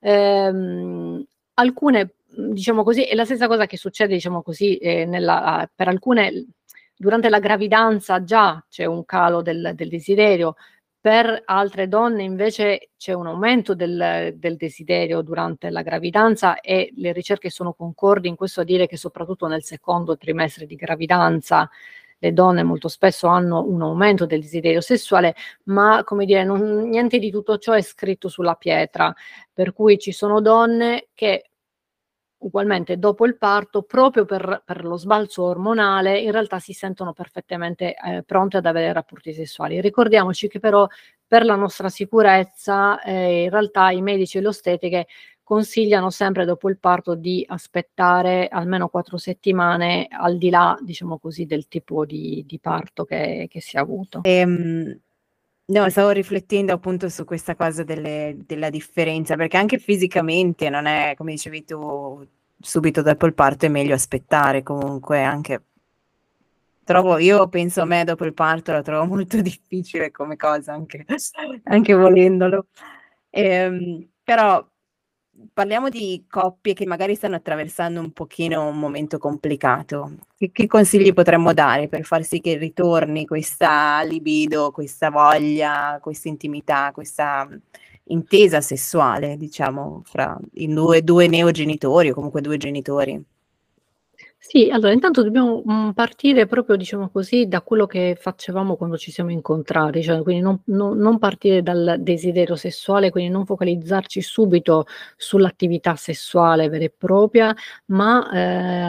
Ehm, alcune, diciamo così, è la stessa cosa che succede, diciamo così, eh, nella, per alcune, durante la gravidanza già c'è un calo del, del desiderio, per altre donne invece c'è un aumento del, del, desiderio durante la gravidanza e le ricerche sono concordi in questo a dire che soprattutto nel secondo trimestre di gravidanza le donne molto spesso hanno un aumento del desiderio sessuale, ma come dire, non, niente di tutto ciò è scritto sulla pietra, per cui ci sono donne che ugualmente dopo il parto, proprio per, per, lo sbalzo ormonale, in realtà si sentono perfettamente eh, pronte ad avere rapporti sessuali. Ricordiamoci che però per la nostra sicurezza, eh, in realtà i medici e le ostetiche consigliano sempre dopo il parto di aspettare almeno quattro settimane al di là, diciamo così, del tipo di, di parto che, che, si è avuto. Ehm, no, stavo riflettendo appunto su questa cosa delle, della differenza, perché anche fisicamente non è, come dicevi tu, subito dopo il parto è meglio aspettare comunque anche trovo, io penso a me dopo il parto la trovo molto difficile come cosa anche, anche volendolo ehm, però parliamo di coppie che magari stanno attraversando un pochino un momento complicato. Che, che, consigli potremmo dare per far sì che ritorni questa libido, questa voglia, questa intimità, questa intesa sessuale, diciamo, fra i due, due neogenitori o comunque due genitori? Sì, allora intanto dobbiamo, mhmm, partire proprio, diciamo così, da quello che facevamo quando ci siamo incontrati, cioè quindi non non non partire dal desiderio sessuale, quindi non focalizzarci subito sull'attività sessuale vera e propria, ma,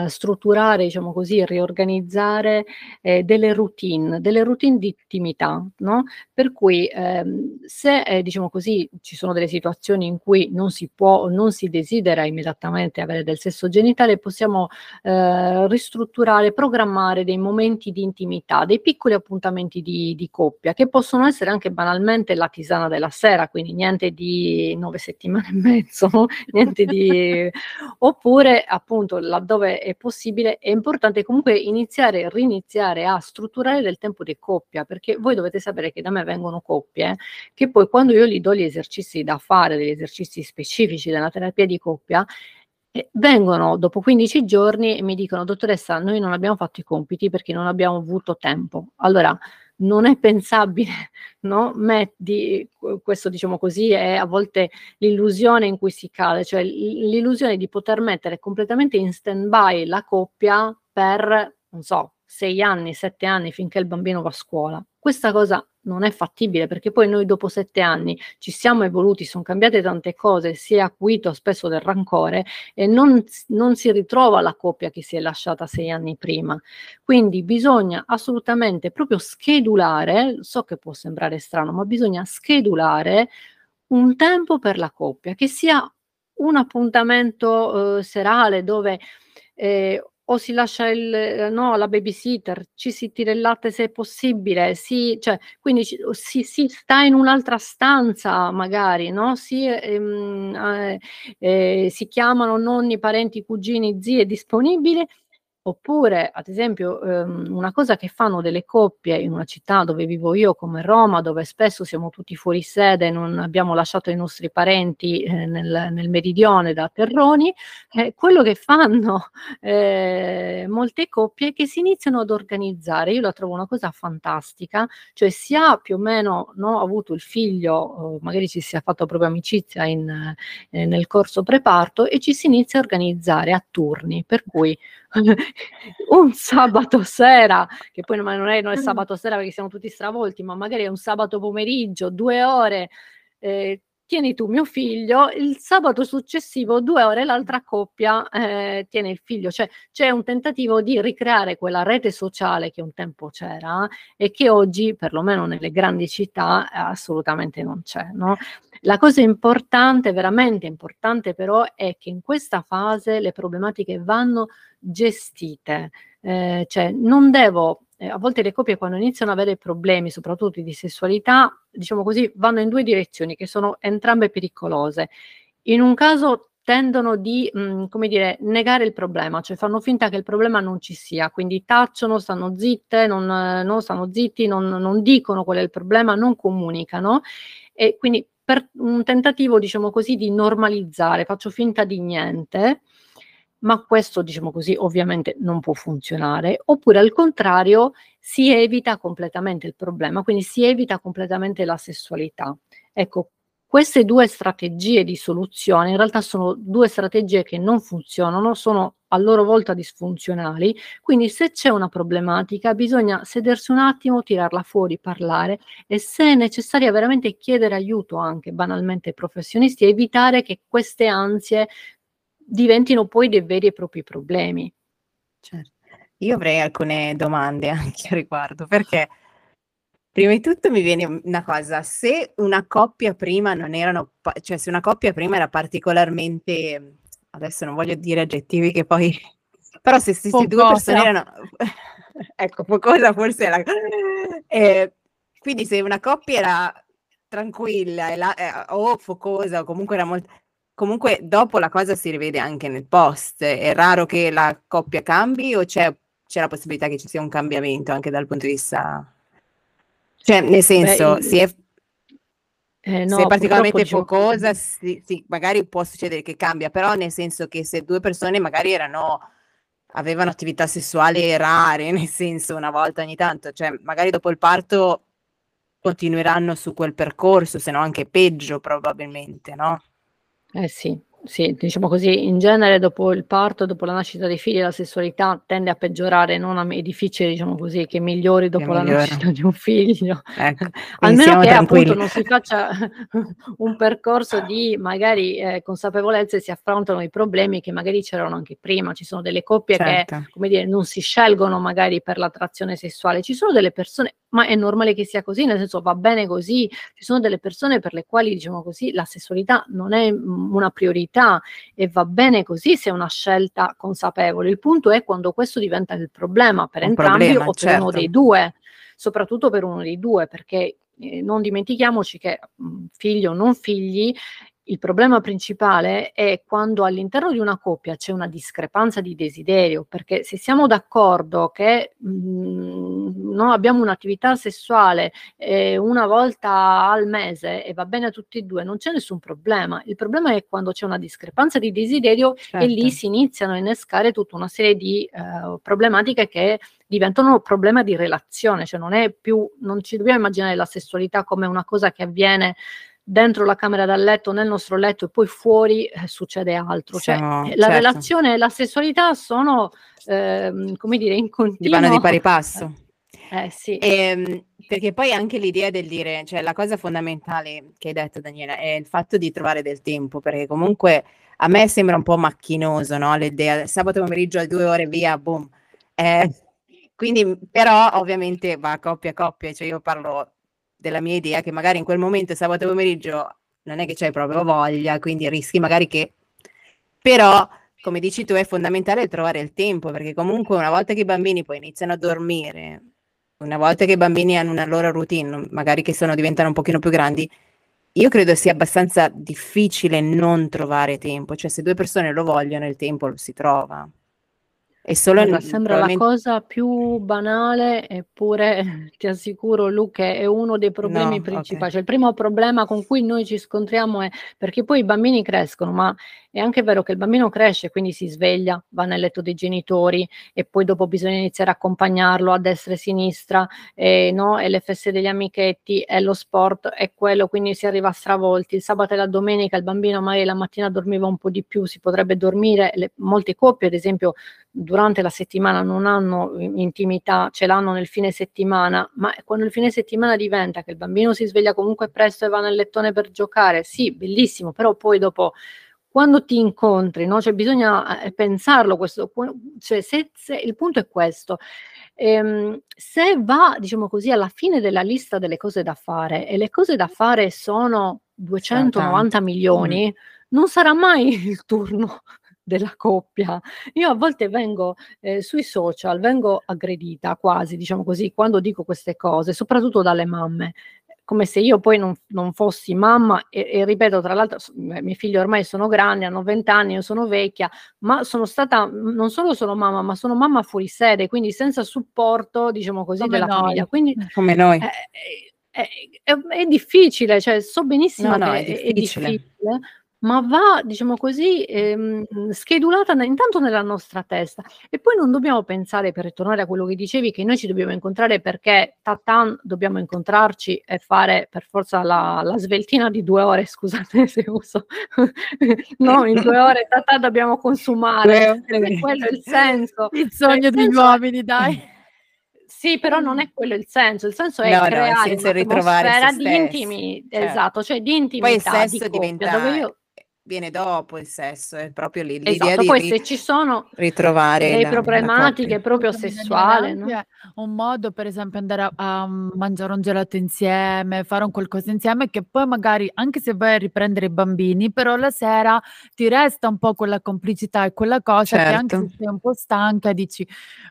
ehm, strutturare, diciamo così, riorganizzare, ehm, delle routine, delle routine di intimità, no, per cui, ehm, se, ehm, diciamo così, ci sono delle situazioni in cui non si può o non si desidera immediatamente avere del sesso genitale, possiamo, ehm eh, ristrutturare, programmare dei momenti di intimità, dei piccoli appuntamenti di, di, coppia, che possono essere anche banalmente la tisana della sera, quindi niente di nove settimane e mezzo, niente di... oppure appunto laddove è possibile è importante comunque iniziare, riniziare a strutturare del tempo di coppia, perché voi dovete sapere che da me vengono coppie che poi quando io gli do gli esercizi da fare, degli esercizi specifici della terapia di coppia, eh, vengono dopo 15 giorni e mi dicono, dottoressa, noi non abbiamo fatto i compiti perché non abbiamo avuto tempo. Allora, non è pensabile, no? Metti, questo diciamo così è a volte l'illusione in cui si cade, cioè l'illusione di poter mettere completamente in stand by la coppia per, non so, sei anni, sette anni finché il bambino va a scuola. Questa cosa non è fattibile perché poi noi dopo sette anni ci siamo evoluti, sono cambiate tante cose, si è acuito spesso del rancore e non, non si ritrova la coppia che si è lasciata sei anni prima. Quindi bisogna assolutamente proprio schedulare, so che può sembrare strano, ma bisogna schedulare un tempo per la coppia, che sia un appuntamento eh, serale dove eh, o si lascia il, no, la babysitter, ci si tira il latte se è possibile, si, cioè, quindi ci, si, si, sta in un'altra stanza magari, no? si, ehm, eh, eh, si chiamano nonni, parenti, cugini, zie disponibili Oppure, ad esempio, ehm, una cosa che fanno delle coppie in una città dove vivo io, come Roma, dove spesso siamo tutti fuori sede, non abbiamo lasciato i nostri parenti eh, nel, nel, meridione da terroni, eh, quello che fanno eh, molte coppie è che si iniziano ad organizzare. Io la trovo una cosa fantastica, cioè si ha più o meno no, avuto il figlio, magari ci si è fatto proprio amicizia in, eh, nel corso preparto e ci si inizia a organizzare a turni, per cui un sabato sera, che poi non è, non è sabato sera perché siamo tutti stravolti, ma magari è un sabato pomeriggio, due ore, eh, tieni tu mio figlio, il sabato successivo, due ore, l'altra coppia eh, tiene il figlio. Cioè c'è un tentativo di ricreare quella rete sociale che un tempo c'era e che oggi, perlomeno nelle grandi città, assolutamente non c'è. No? La cosa importante, veramente importante però, è che in questa fase le problematiche vanno gestite. Eh, cioè non devo, eh, a volte le coppie quando iniziano ad avere problemi, soprattutto di sessualità, diciamo così, vanno in due direzioni che sono entrambe pericolose. In un caso tendono di, mh, mm, come dire, negare il problema, cioè fanno finta che il problema non ci sia, quindi tacciono, stanno zitte, non, non stanno zitti, non, non dicono qual è il problema, non comunicano e quindi per un tentativo, diciamo così, di normalizzare, faccio finta di niente, ma questo, diciamo così, ovviamente non può funzionare, oppure al contrario si evita completamente il problema, quindi si evita completamente la sessualità. Ecco, queste due strategie di soluzione in realtà sono due strategie che non funzionano, sono a loro volta disfunzionali, quindi se c'è una problematica bisogna sedersi un attimo, tirarla fuori, parlare e se è necessario veramente chiedere aiuto anche banalmente ai professionisti e evitare che queste ansie diventino poi dei veri e propri problemi. Certo. Io avrei alcune domande anche a riguardo, perché Prima di tutto mi viene una cosa, se una coppia prima non erano, cioè se una coppia prima era particolarmente, adesso non voglio dire aggettivi che poi, però se queste due persone erano, ecco, cosa forse la... Eh, quindi se una coppia era tranquilla la, eh, o focosa o comunque era molto... Comunque dopo la cosa si rivede anche nel post, è raro che la coppia cambi o c'è, c'è la possibilità che ci sia un cambiamento anche dal punto di vista cioè, nel senso, Beh, si è, eh, no, se è particolarmente diciamo focosa, sì, sì, magari può succedere che cambia, però nel senso che se due persone magari erano, avevano attività sessuali rare, nel senso una volta ogni tanto, cioè magari dopo il parto continueranno su quel percorso, se no anche peggio probabilmente, no? Eh sì, sì, diciamo così, in genere dopo il parto, dopo la nascita dei figli, la sessualità tende a peggiorare, non a, è difficile, diciamo così, che migliori dopo che la migliora. nascita di un figlio. Ecco, Almeno che tranquilli. appunto non si faccia un percorso di magari eh, consapevolezza e si affrontano i problemi che magari c'erano anche prima. Ci sono delle coppie certo. che, come dire, non si scelgono magari per l'attrazione sessuale, ci sono delle persone ma è normale che sia così, nel senso va bene così. Ci sono delle persone per le quali, diciamo così, la sessualità non è mm, una priorità e va bene così se è una scelta consapevole. Il punto è quando questo diventa il problema per Un entrambi problema, o per certo. uno dei due, soprattutto per uno dei due, perché eh, non dimentichiamoci che mh, mm, figli o non figli il problema principale è quando all'interno di una coppia c'è una discrepanza di desiderio, perché se siamo d'accordo che mh, mm, no, abbiamo un'attività sessuale eh, una volta al mese e va bene a tutti e due, non c'è nessun problema. Il problema è quando c'è una discrepanza di desiderio certo. e lì certo. si iniziano a innescare tutta una serie di eh, problematiche che diventano problema di relazione, cioè non è più, non ci dobbiamo immaginare la sessualità come una cosa che avviene dentro la camera da letto, nel nostro letto e poi fuori eh, succede altro. Cioè, Siamo, la certo. relazione e la sessualità sono, eh, come dire, in continuo... Vanno di pari passo. Eh, sì. E, ehm, perché poi anche l'idea del dire, cioè la cosa fondamentale che hai detto Daniela è il fatto di trovare del tempo, perché comunque a me sembra un po' macchinoso, no? L'idea sabato pomeriggio alle due ore via, boom. Eh, quindi, però ovviamente va coppia a coppia, cioè io parlo della mia idea che magari in quel momento sabato pomeriggio non è che c'hai proprio voglia, quindi rischi magari che... Però, come dici tu, è fondamentale trovare il tempo, perché comunque una volta che i bambini poi iniziano a dormire, una volta che i bambini hanno una loro routine, magari che sono, diventano un pochino più grandi, io credo sia abbastanza difficile non trovare tempo, cioè se due persone lo vogliono il tempo lo si trova. E solo Guarda, sembra probabilmente... la cosa più banale, eppure ti assicuro, Luca, è uno dei problemi no, principali. Okay. Cioè, il primo problema con cui noi ci scontriamo è perché poi i bambini crescono, ma è anche vero che il bambino cresce, quindi si sveglia, va nel letto dei genitori e poi dopo bisogna iniziare a accompagnarlo a destra e a sinistra, e, no? e le feste degli amichetti, e lo sport, è quello, quindi si arriva a stravolti. Il sabato e la domenica il bambino magari la mattina dormiva un po' di più, si potrebbe dormire, le, molte coppie ad esempio durante la settimana non hanno intimità, ce l'hanno nel fine settimana, ma quando il fine settimana diventa che il bambino si sveglia comunque presto e va nel lettone per giocare, sì, bellissimo, però poi dopo quando ti incontri, no? cioè bisogna eh, pensarlo questo, cioè se, se, il punto è questo, ehm, se va, diciamo così, alla fine della lista delle cose da fare e le cose da fare sono 290 milioni, mm. non sarà mai il turno della coppia. Io a volte vengo eh, sui social, vengo aggredita quasi, diciamo così, quando dico queste cose, soprattutto dalle mamme come se io poi non, non fossi mamma e, e, ripeto tra l'altro i miei figli ormai sono grandi, hanno 20 anni, io sono vecchia, ma sono stata non solo sono mamma, ma sono mamma fuori sede, quindi senza supporto, diciamo così, come della noi. famiglia. Quindi, come noi. È, è, è, è, difficile, cioè so benissimo no, no, che è difficile. è difficile, ma va, diciamo così, ehm, schedulata intanto nella nostra testa. E poi non dobbiamo pensare, per ritornare a quello che dicevi, che noi ci dobbiamo incontrare perché tatan dobbiamo incontrarci e fare per forza la, la sveltina di due ore, scusate se uso. no, in due ore tatan dobbiamo consumare. quello è il senso. Il sogno il degli uomini, dai. Sì, però non è quello il senso, il senso è no, creare no, un'atmosfera di intimi, certo. esatto, cioè di intimità. Poi il sesso di coppia, diventa io viene dopo il sesso, è proprio lì l'idea esatto, di poi se ci sono ritrovare delle problematiche proprio sessuali, no? un modo per esempio andare a, a, mangiare un gelato insieme, fare un qualcosa insieme che poi magari anche se vai a riprendere i bambini, però la sera ti resta un po' quella complicità e quella cosa certo. che anche se sei un po' stanca dici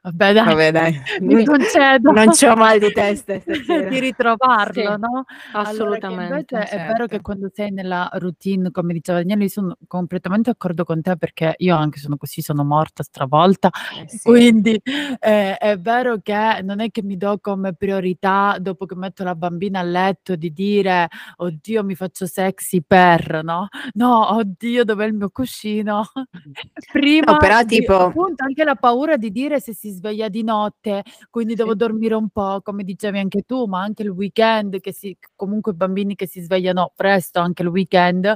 vabbè dai, vabbè, dai. mi concedo non c'ho mal di testa di ritrovarlo, sì, no? Assolutamente. Allora, certo. è vero che certo. quando sei nella routine, come diceva Daniele, sono completamente d'accordo con te perché io anche sono così, sono morta, stravolta, eh sì. quindi eh, è vero che non è che mi do come priorità dopo che metto la bambina a letto di dire oddio mi faccio sexy per, no? No, oddio dov'è il mio cuscino? Prima, no, però di, tipo... appunto anche la paura di dire se si sveglia di notte, quindi devo dormire un po', come dicevi anche tu, ma anche il weekend, che si, comunque i bambini che si svegliano presto anche il weekend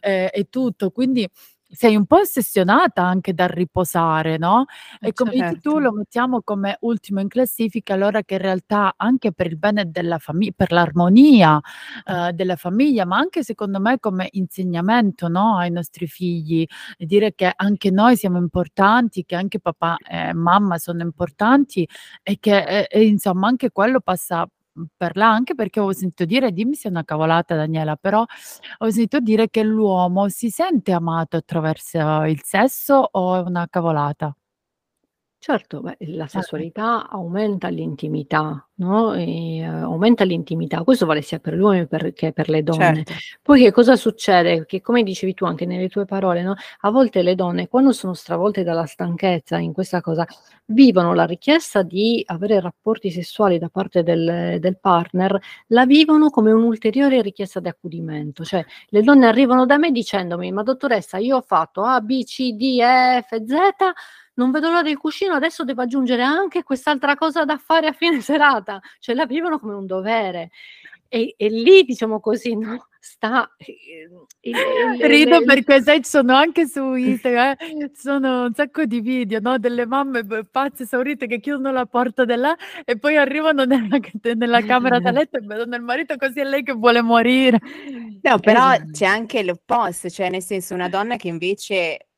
eh, e tutto, quindi sei un po' ossessionata anche dal riposare, no? Eh, e come certo. dici tu certo. lo mettiamo come ultimo in classifica, allora che in realtà anche per il bene della famiglia, per l'armonia uh, della famiglia, ma anche secondo me come insegnamento, no? Ai nostri figli, dire che anche noi siamo importanti, che anche papà e mamma sono importanti e che e, e, insomma anche quello passa per là, anche perché ho sentito dire, dimmi se è una cavolata Daniela, però ho sentito dire che l'uomo si sente amato attraverso il sesso o è una cavolata? Certo, beh, la sessualità aumenta l'intimità, no, ehm, aumenta l'intimità. Questo vale sia per gli uomini per che per le donne. Certo. Poi che cosa succede? Che come dicevi tu anche nelle tue parole, no, a volte le donne quando sono stravolte dalla stanchezza in questa cosa, vivono la richiesta di avere rapporti sessuali da parte del del partner, la vivono come un'ulteriore richiesta di accudimento. Cioè, le donne arrivano da me dicendomi: "Ma dottoressa, io ho fatto A, B, C, D, E, F, Z, non vedo l'ora del cuscino, adesso devo aggiungere anche quest'altra cosa da fare a fine serata, cioè la vivono come un dovere. E, e lì, diciamo così, no? sta ehm, il, il, Rido perché sai, ci sono anche su Instagram, eh, sono un sacco di video, no? Delle mamme pazze esaurite che chiudono la porta della e poi arrivano nella, nella camera da letto e vedono il marito così è lei che vuole morire. No, però esatto. c'è anche l'opposto, cioè nel senso una donna che invece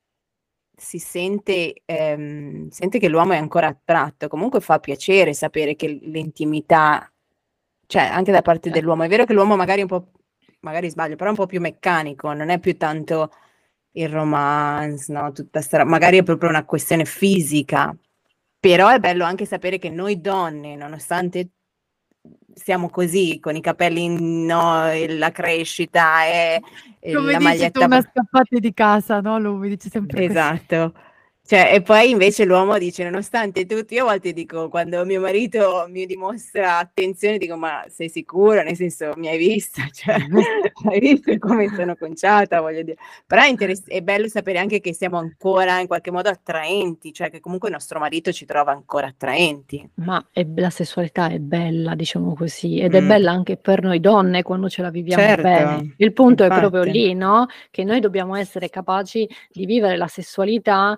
si sente, ehm, sente che l'uomo è ancora attratto, comunque fa piacere sapere che l'intimità, cioè anche da parte dell'uomo, è vero che l'uomo magari è un po', magari sbaglio, però è un po' più meccanico, non è più tanto il romance, no? Tutta sta, magari è proprio una questione fisica, però è bello anche sapere che noi donne, nonostante siamo così con i capelli no, la crescita e, e Come la dici maglietta. Come scappate di casa, no? Lui dice sempre Esatto. Così. Cioè, e poi invece l'uomo dice, nonostante tutto, io a volte dico, quando mio marito mi dimostra attenzione, dico, ma sei sicuro? Nel senso, mi hai vista? Cioè, hai visto come sono conciata, voglio dire. Però è, interess- è, bello sapere anche che siamo ancora in qualche modo attraenti, cioè che comunque il nostro marito ci trova ancora attraenti. Ma è, la sessualità è bella, diciamo così, ed è mm. bella anche per noi donne quando ce la viviamo certo, bene. Il punto infatti. è proprio lì, no? Che noi dobbiamo essere capaci di vivere la sessualità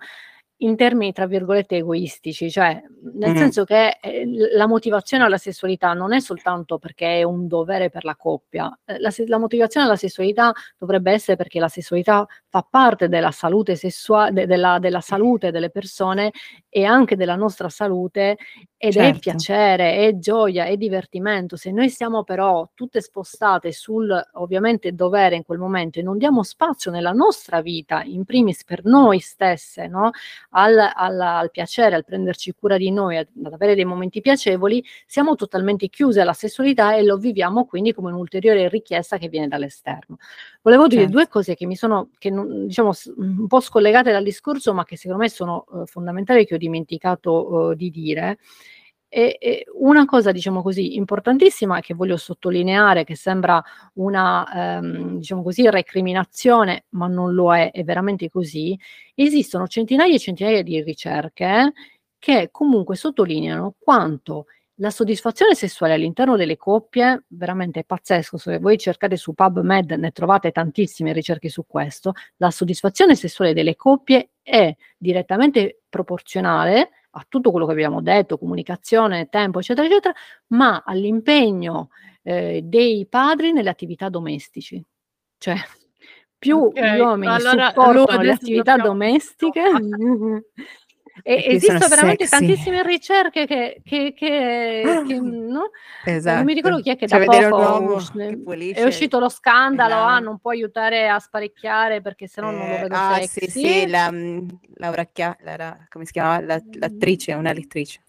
in termini tra virgolette egoistici, cioè nel mm. senso che eh, la motivazione alla sessualità non è soltanto perché è un dovere per la coppia, eh, la, la, motivazione alla sessualità dovrebbe essere perché la sessualità fa parte della salute sessuale, de, della, della, salute delle persone e anche della nostra salute ed certo. è piacere, è gioia, è divertimento. Se noi siamo però tutte spostate sul ovviamente dovere in quel momento e non diamo spazio nella nostra vita, in primis per noi stesse, no? Al, al, al, piacere, al prenderci cura di noi, ad, ad, avere dei momenti piacevoli, siamo totalmente chiuse alla sessualità e lo viviamo quindi come un'ulteriore richiesta che viene dall'esterno. Volevo dire certo. due cose che mi sono, che non, diciamo, un po' scollegate dal discorso, ma che secondo me sono uh, fondamentali che ho dimenticato uh, di dire. E, e, una cosa, diciamo così, importantissima che voglio sottolineare, che sembra una, ehm, diciamo così, recriminazione, ma non lo è, è veramente così, esistono centinaia e centinaia di ricerche che comunque sottolineano quanto la soddisfazione sessuale all'interno delle coppie, veramente è pazzesco, se voi cercate su PubMed ne trovate tantissime ricerche su questo, la soddisfazione sessuale delle coppie è direttamente proporzionale a tutto quello che abbiamo detto, comunicazione, tempo, eccetera, eccetera, ma all'impegno eh, dei padri nelle attività domestici. Cioè, più okay, gli uomini allora, supportano le attività domestiche, E esistono veramente sexy. tantissime ricerche che, che, che, ah, che no? esatto. non mi ricordo chi è che cioè, da poco è uscito lo scandalo, ah, non può aiutare a sparecchiare perché sennò eh, non lo vedo ah, sexy. sì, sì, la, mm, Laura Chia, la, come si chiama? La, l'attrice, una lettrice.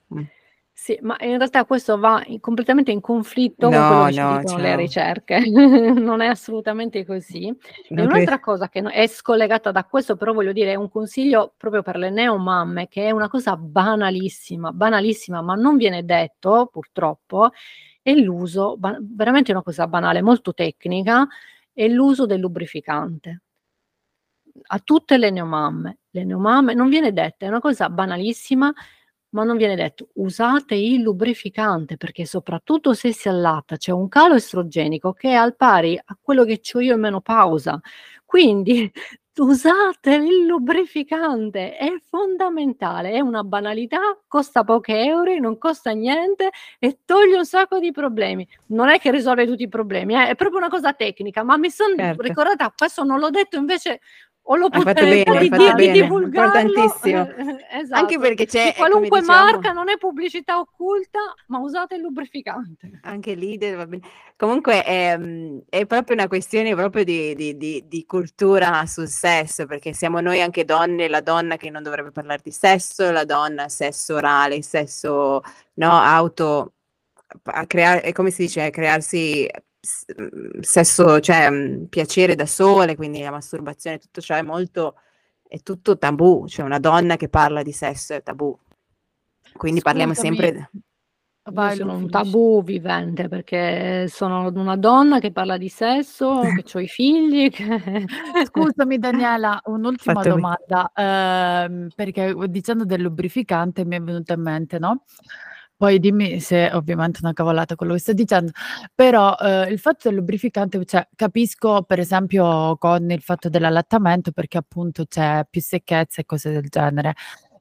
Sì, ma in realtà questo va in completamente in conflitto con quello che ci No, dicono le ricerche. Non è assolutamente così. E Non un'altra cosa che no è scollegata da questo, però voglio dire, è un consiglio proprio per le neomamme, che è una cosa banalissima, banalissima, ma non viene detto purtroppo, è l'uso, ba veramente una cosa banale, molto tecnica, è l'uso del lubrificante. A tutte le neomamme. Le neomamme non viene detta, è una cosa banalissima ma non viene detto usate il lubrificante perché soprattutto se si allatta c'è un calo estrogenico che è al pari a quello che ho io in menopausa. Quindi usate il lubrificante, è fondamentale, è una banalità, costa pochi euro, non costa niente e toglie un sacco di problemi. Non è che risolve tutti i problemi, eh, è proprio una cosa tecnica, ma mi sono certo. ricordata, questo non l'ho detto invece o l'opportunità di, di, di divulgarlo esatto. anche perché c'è di qualunque diciamo, marca non è pubblicità occulta ma usate il lubrificante anche lì va bene. comunque è, è, proprio una questione proprio di, di, di, cultura sul sesso perché siamo noi anche donne la donna che non dovrebbe parlare di sesso la donna sesso orale sesso no auto a creare come si dice crearsi Mhmm, sesso, cioè mhmm, piacere da sole, quindi la masturbazione, tutto ciò è molto, è tutto tabù, cioè una donna che parla di sesso è tabù. Quindi Scusami. parliamo sempre... Vai, sono un tabù vivente perché sono una donna che parla di sesso, che ho i figli. Che... Scusami Daniela, un'ultima Fatemi. domanda, ehm, perché dicendo del lubrificante mi è venuto in mente, no? Poi dimmi se ovviamente è una cavolata quello che sto dicendo, però eh, il fatto del lubrificante, cioè, capisco per esempio con il fatto dell'allattamento perché appunto c'è più secchezza e cose del genere.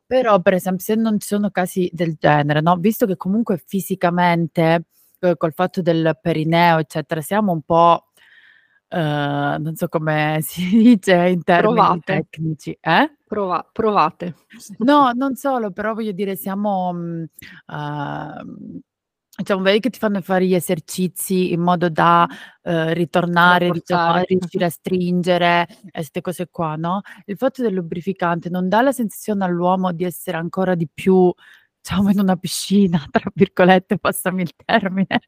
Però per esempio se non ci sono casi del genere, no? Visto che comunque fisicamente eh, col fatto del perineo, eccetera, siamo un po' Uh, non so come si dice in termini provate. tecnici, eh? Prova, provate. No, non solo, però voglio dire, siamo, uh, diciamo, vedi che ti fanno fare gli esercizi in modo da uh, ritornare, diciamo, a riuscire a stringere queste cose qua, no? Il fatto del lubrificante non dà la sensazione all'uomo di essere ancora di più, diciamo, in una piscina, tra virgolette, passami il termine.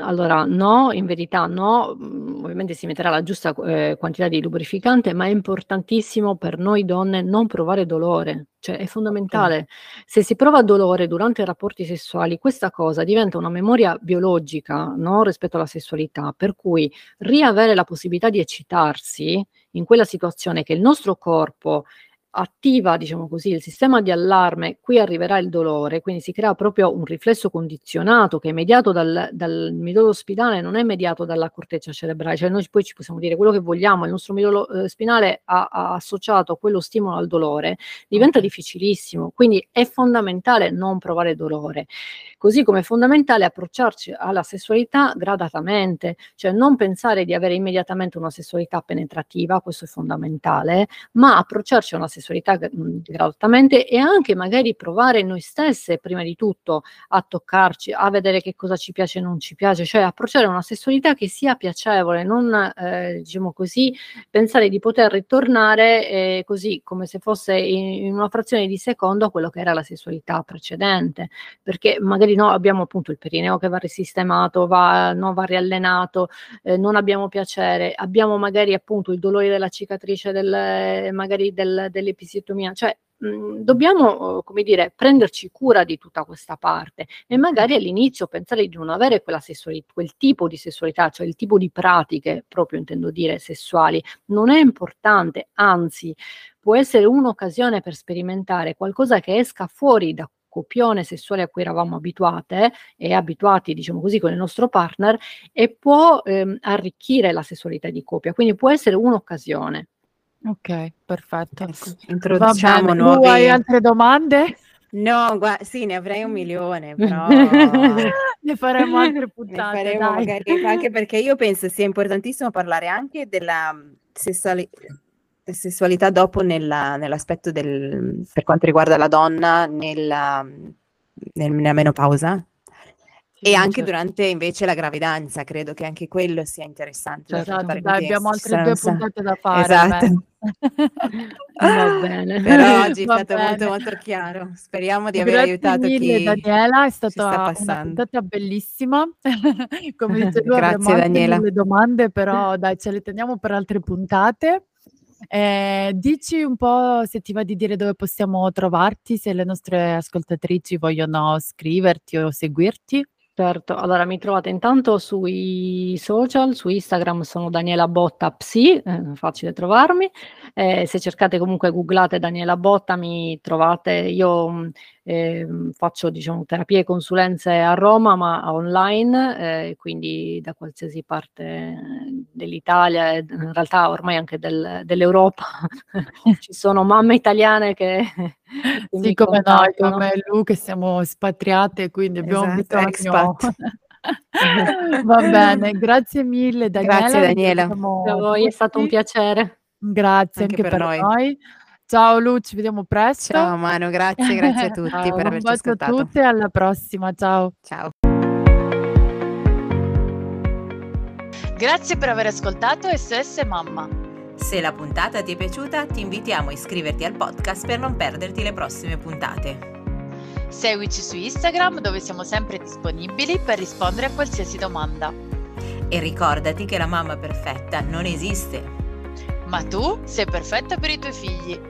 Allora, no, in verità no, mhmm, ovviamente si metterà la giusta, ehm, quantità di lubrificante, ma è importantissimo per noi donne non provare dolore, cioè è Okay. fondamentale. Se si prova dolore durante i rapporti sessuali, questa cosa diventa una memoria biologica, no, rispetto alla sessualità, per cui riavere la possibilità di eccitarsi in quella situazione che il nostro corpo attiva, diciamo così, il sistema di allarme, qui arriverà il dolore, quindi si crea proprio un riflesso condizionato che è mediato dal, dal midollo spinale, non è mediato dalla corteccia cerebrale, cioè noi poi ci possiamo dire quello che vogliamo, il nostro midollo eh, spinale ha, ha, associato quello stimolo al dolore, diventa difficilissimo, quindi è fondamentale non provare dolore, così come è fondamentale approcciarci alla sessualità gradatamente, cioè non pensare di avere immediatamente una sessualità penetrativa, questo è fondamentale, ma approcciarci a una sessualità sessualità gradatamente e anche magari provare noi stesse prima di tutto a toccarci, a vedere che cosa ci piace e non ci piace, cioè approcciare una sessualità che sia piacevole, non eh, diciamo così pensare di poter ritornare eh, così come se fosse in, in, una frazione di secondo a quello che era la sessualità precedente, perché magari no, abbiamo appunto il perineo che va risistemato, va, no, va riallenato, eh, non abbiamo piacere, abbiamo magari appunto il dolore della cicatrice del, magari del, delle dell'episiotomia, cioè mhmm, dobbiamo, come dire, prenderci cura di tutta questa parte e magari all'inizio pensare di non avere quel tipo di sessualità, cioè il tipo di pratiche, proprio intendo dire sessuali, non è importante, anzi può essere un'occasione per sperimentare qualcosa che esca fuori da copione sessuale a cui eravamo abituate e abituati, diciamo così, con il nostro partner e può ehm, arricchire la sessualità di coppia, quindi può essere un'occasione. Ok, perfetto. Ecco, introduciamo nuovi... Tu hai altre domande? No, guarda, sì, ne avrei un milione, però ne faremo altre puntate. Ne faremo magari, anche perché io penso sia importantissimo parlare anche della sessuali- sessualità dopo nella, nell'aspetto del, per quanto riguarda la donna nella, nella menopausa, e anche certo. durante invece la gravidanza, credo che anche quello sia interessante. Esatto, dai, abbiamo altre due puntate da fare. Esatto. Va bene. Però oggi è stato bene. molto molto chiaro. Speriamo di aver Grazie aiutato mille, chi Daniela, è stata una puntata bellissima. Come dice tu, Grazie Daniela. mille domande, però dai, ce le teniamo per altre puntate. Eh, dici un po' se ti va di dire dove possiamo trovarti, se le nostre ascoltatrici vogliono scriverti o seguirti. Certo, allora mi trovate intanto sui social, su Instagram sono Daniela Botta Psi, eh, facile trovarmi, eh, se cercate comunque googlate Daniela Botta mi trovate, io eh, faccio diciamo terapie e consulenze a Roma ma online, eh, quindi da qualsiasi parte dell'Italia e in realtà ormai anche del, dell'Europa ci sono mamme italiane che sì, come noi, come Lu che siamo spatriate, quindi abbiamo esatto, bisogno... Va bene, grazie mille Daniela. Grazie Daniela. A voi, è stato un piacere. Grazie anche, anche per, per noi. noi. Ciao Lu, ci vediamo presto. Ciao Manu, grazie, grazie a tutti Ciao, per averci ascoltato. a tutti e alla prossima. Ciao. Ciao. Grazie per aver ascoltato SOS Mamma. Se la puntata ti è piaciuta, ti invitiamo a iscriverti al podcast per non perderti le prossime puntate. Seguici su Instagram dove siamo sempre disponibili per rispondere a qualsiasi domanda. E ricordati che la mamma perfetta non esiste. Ma tu sei perfetta per i tuoi figli.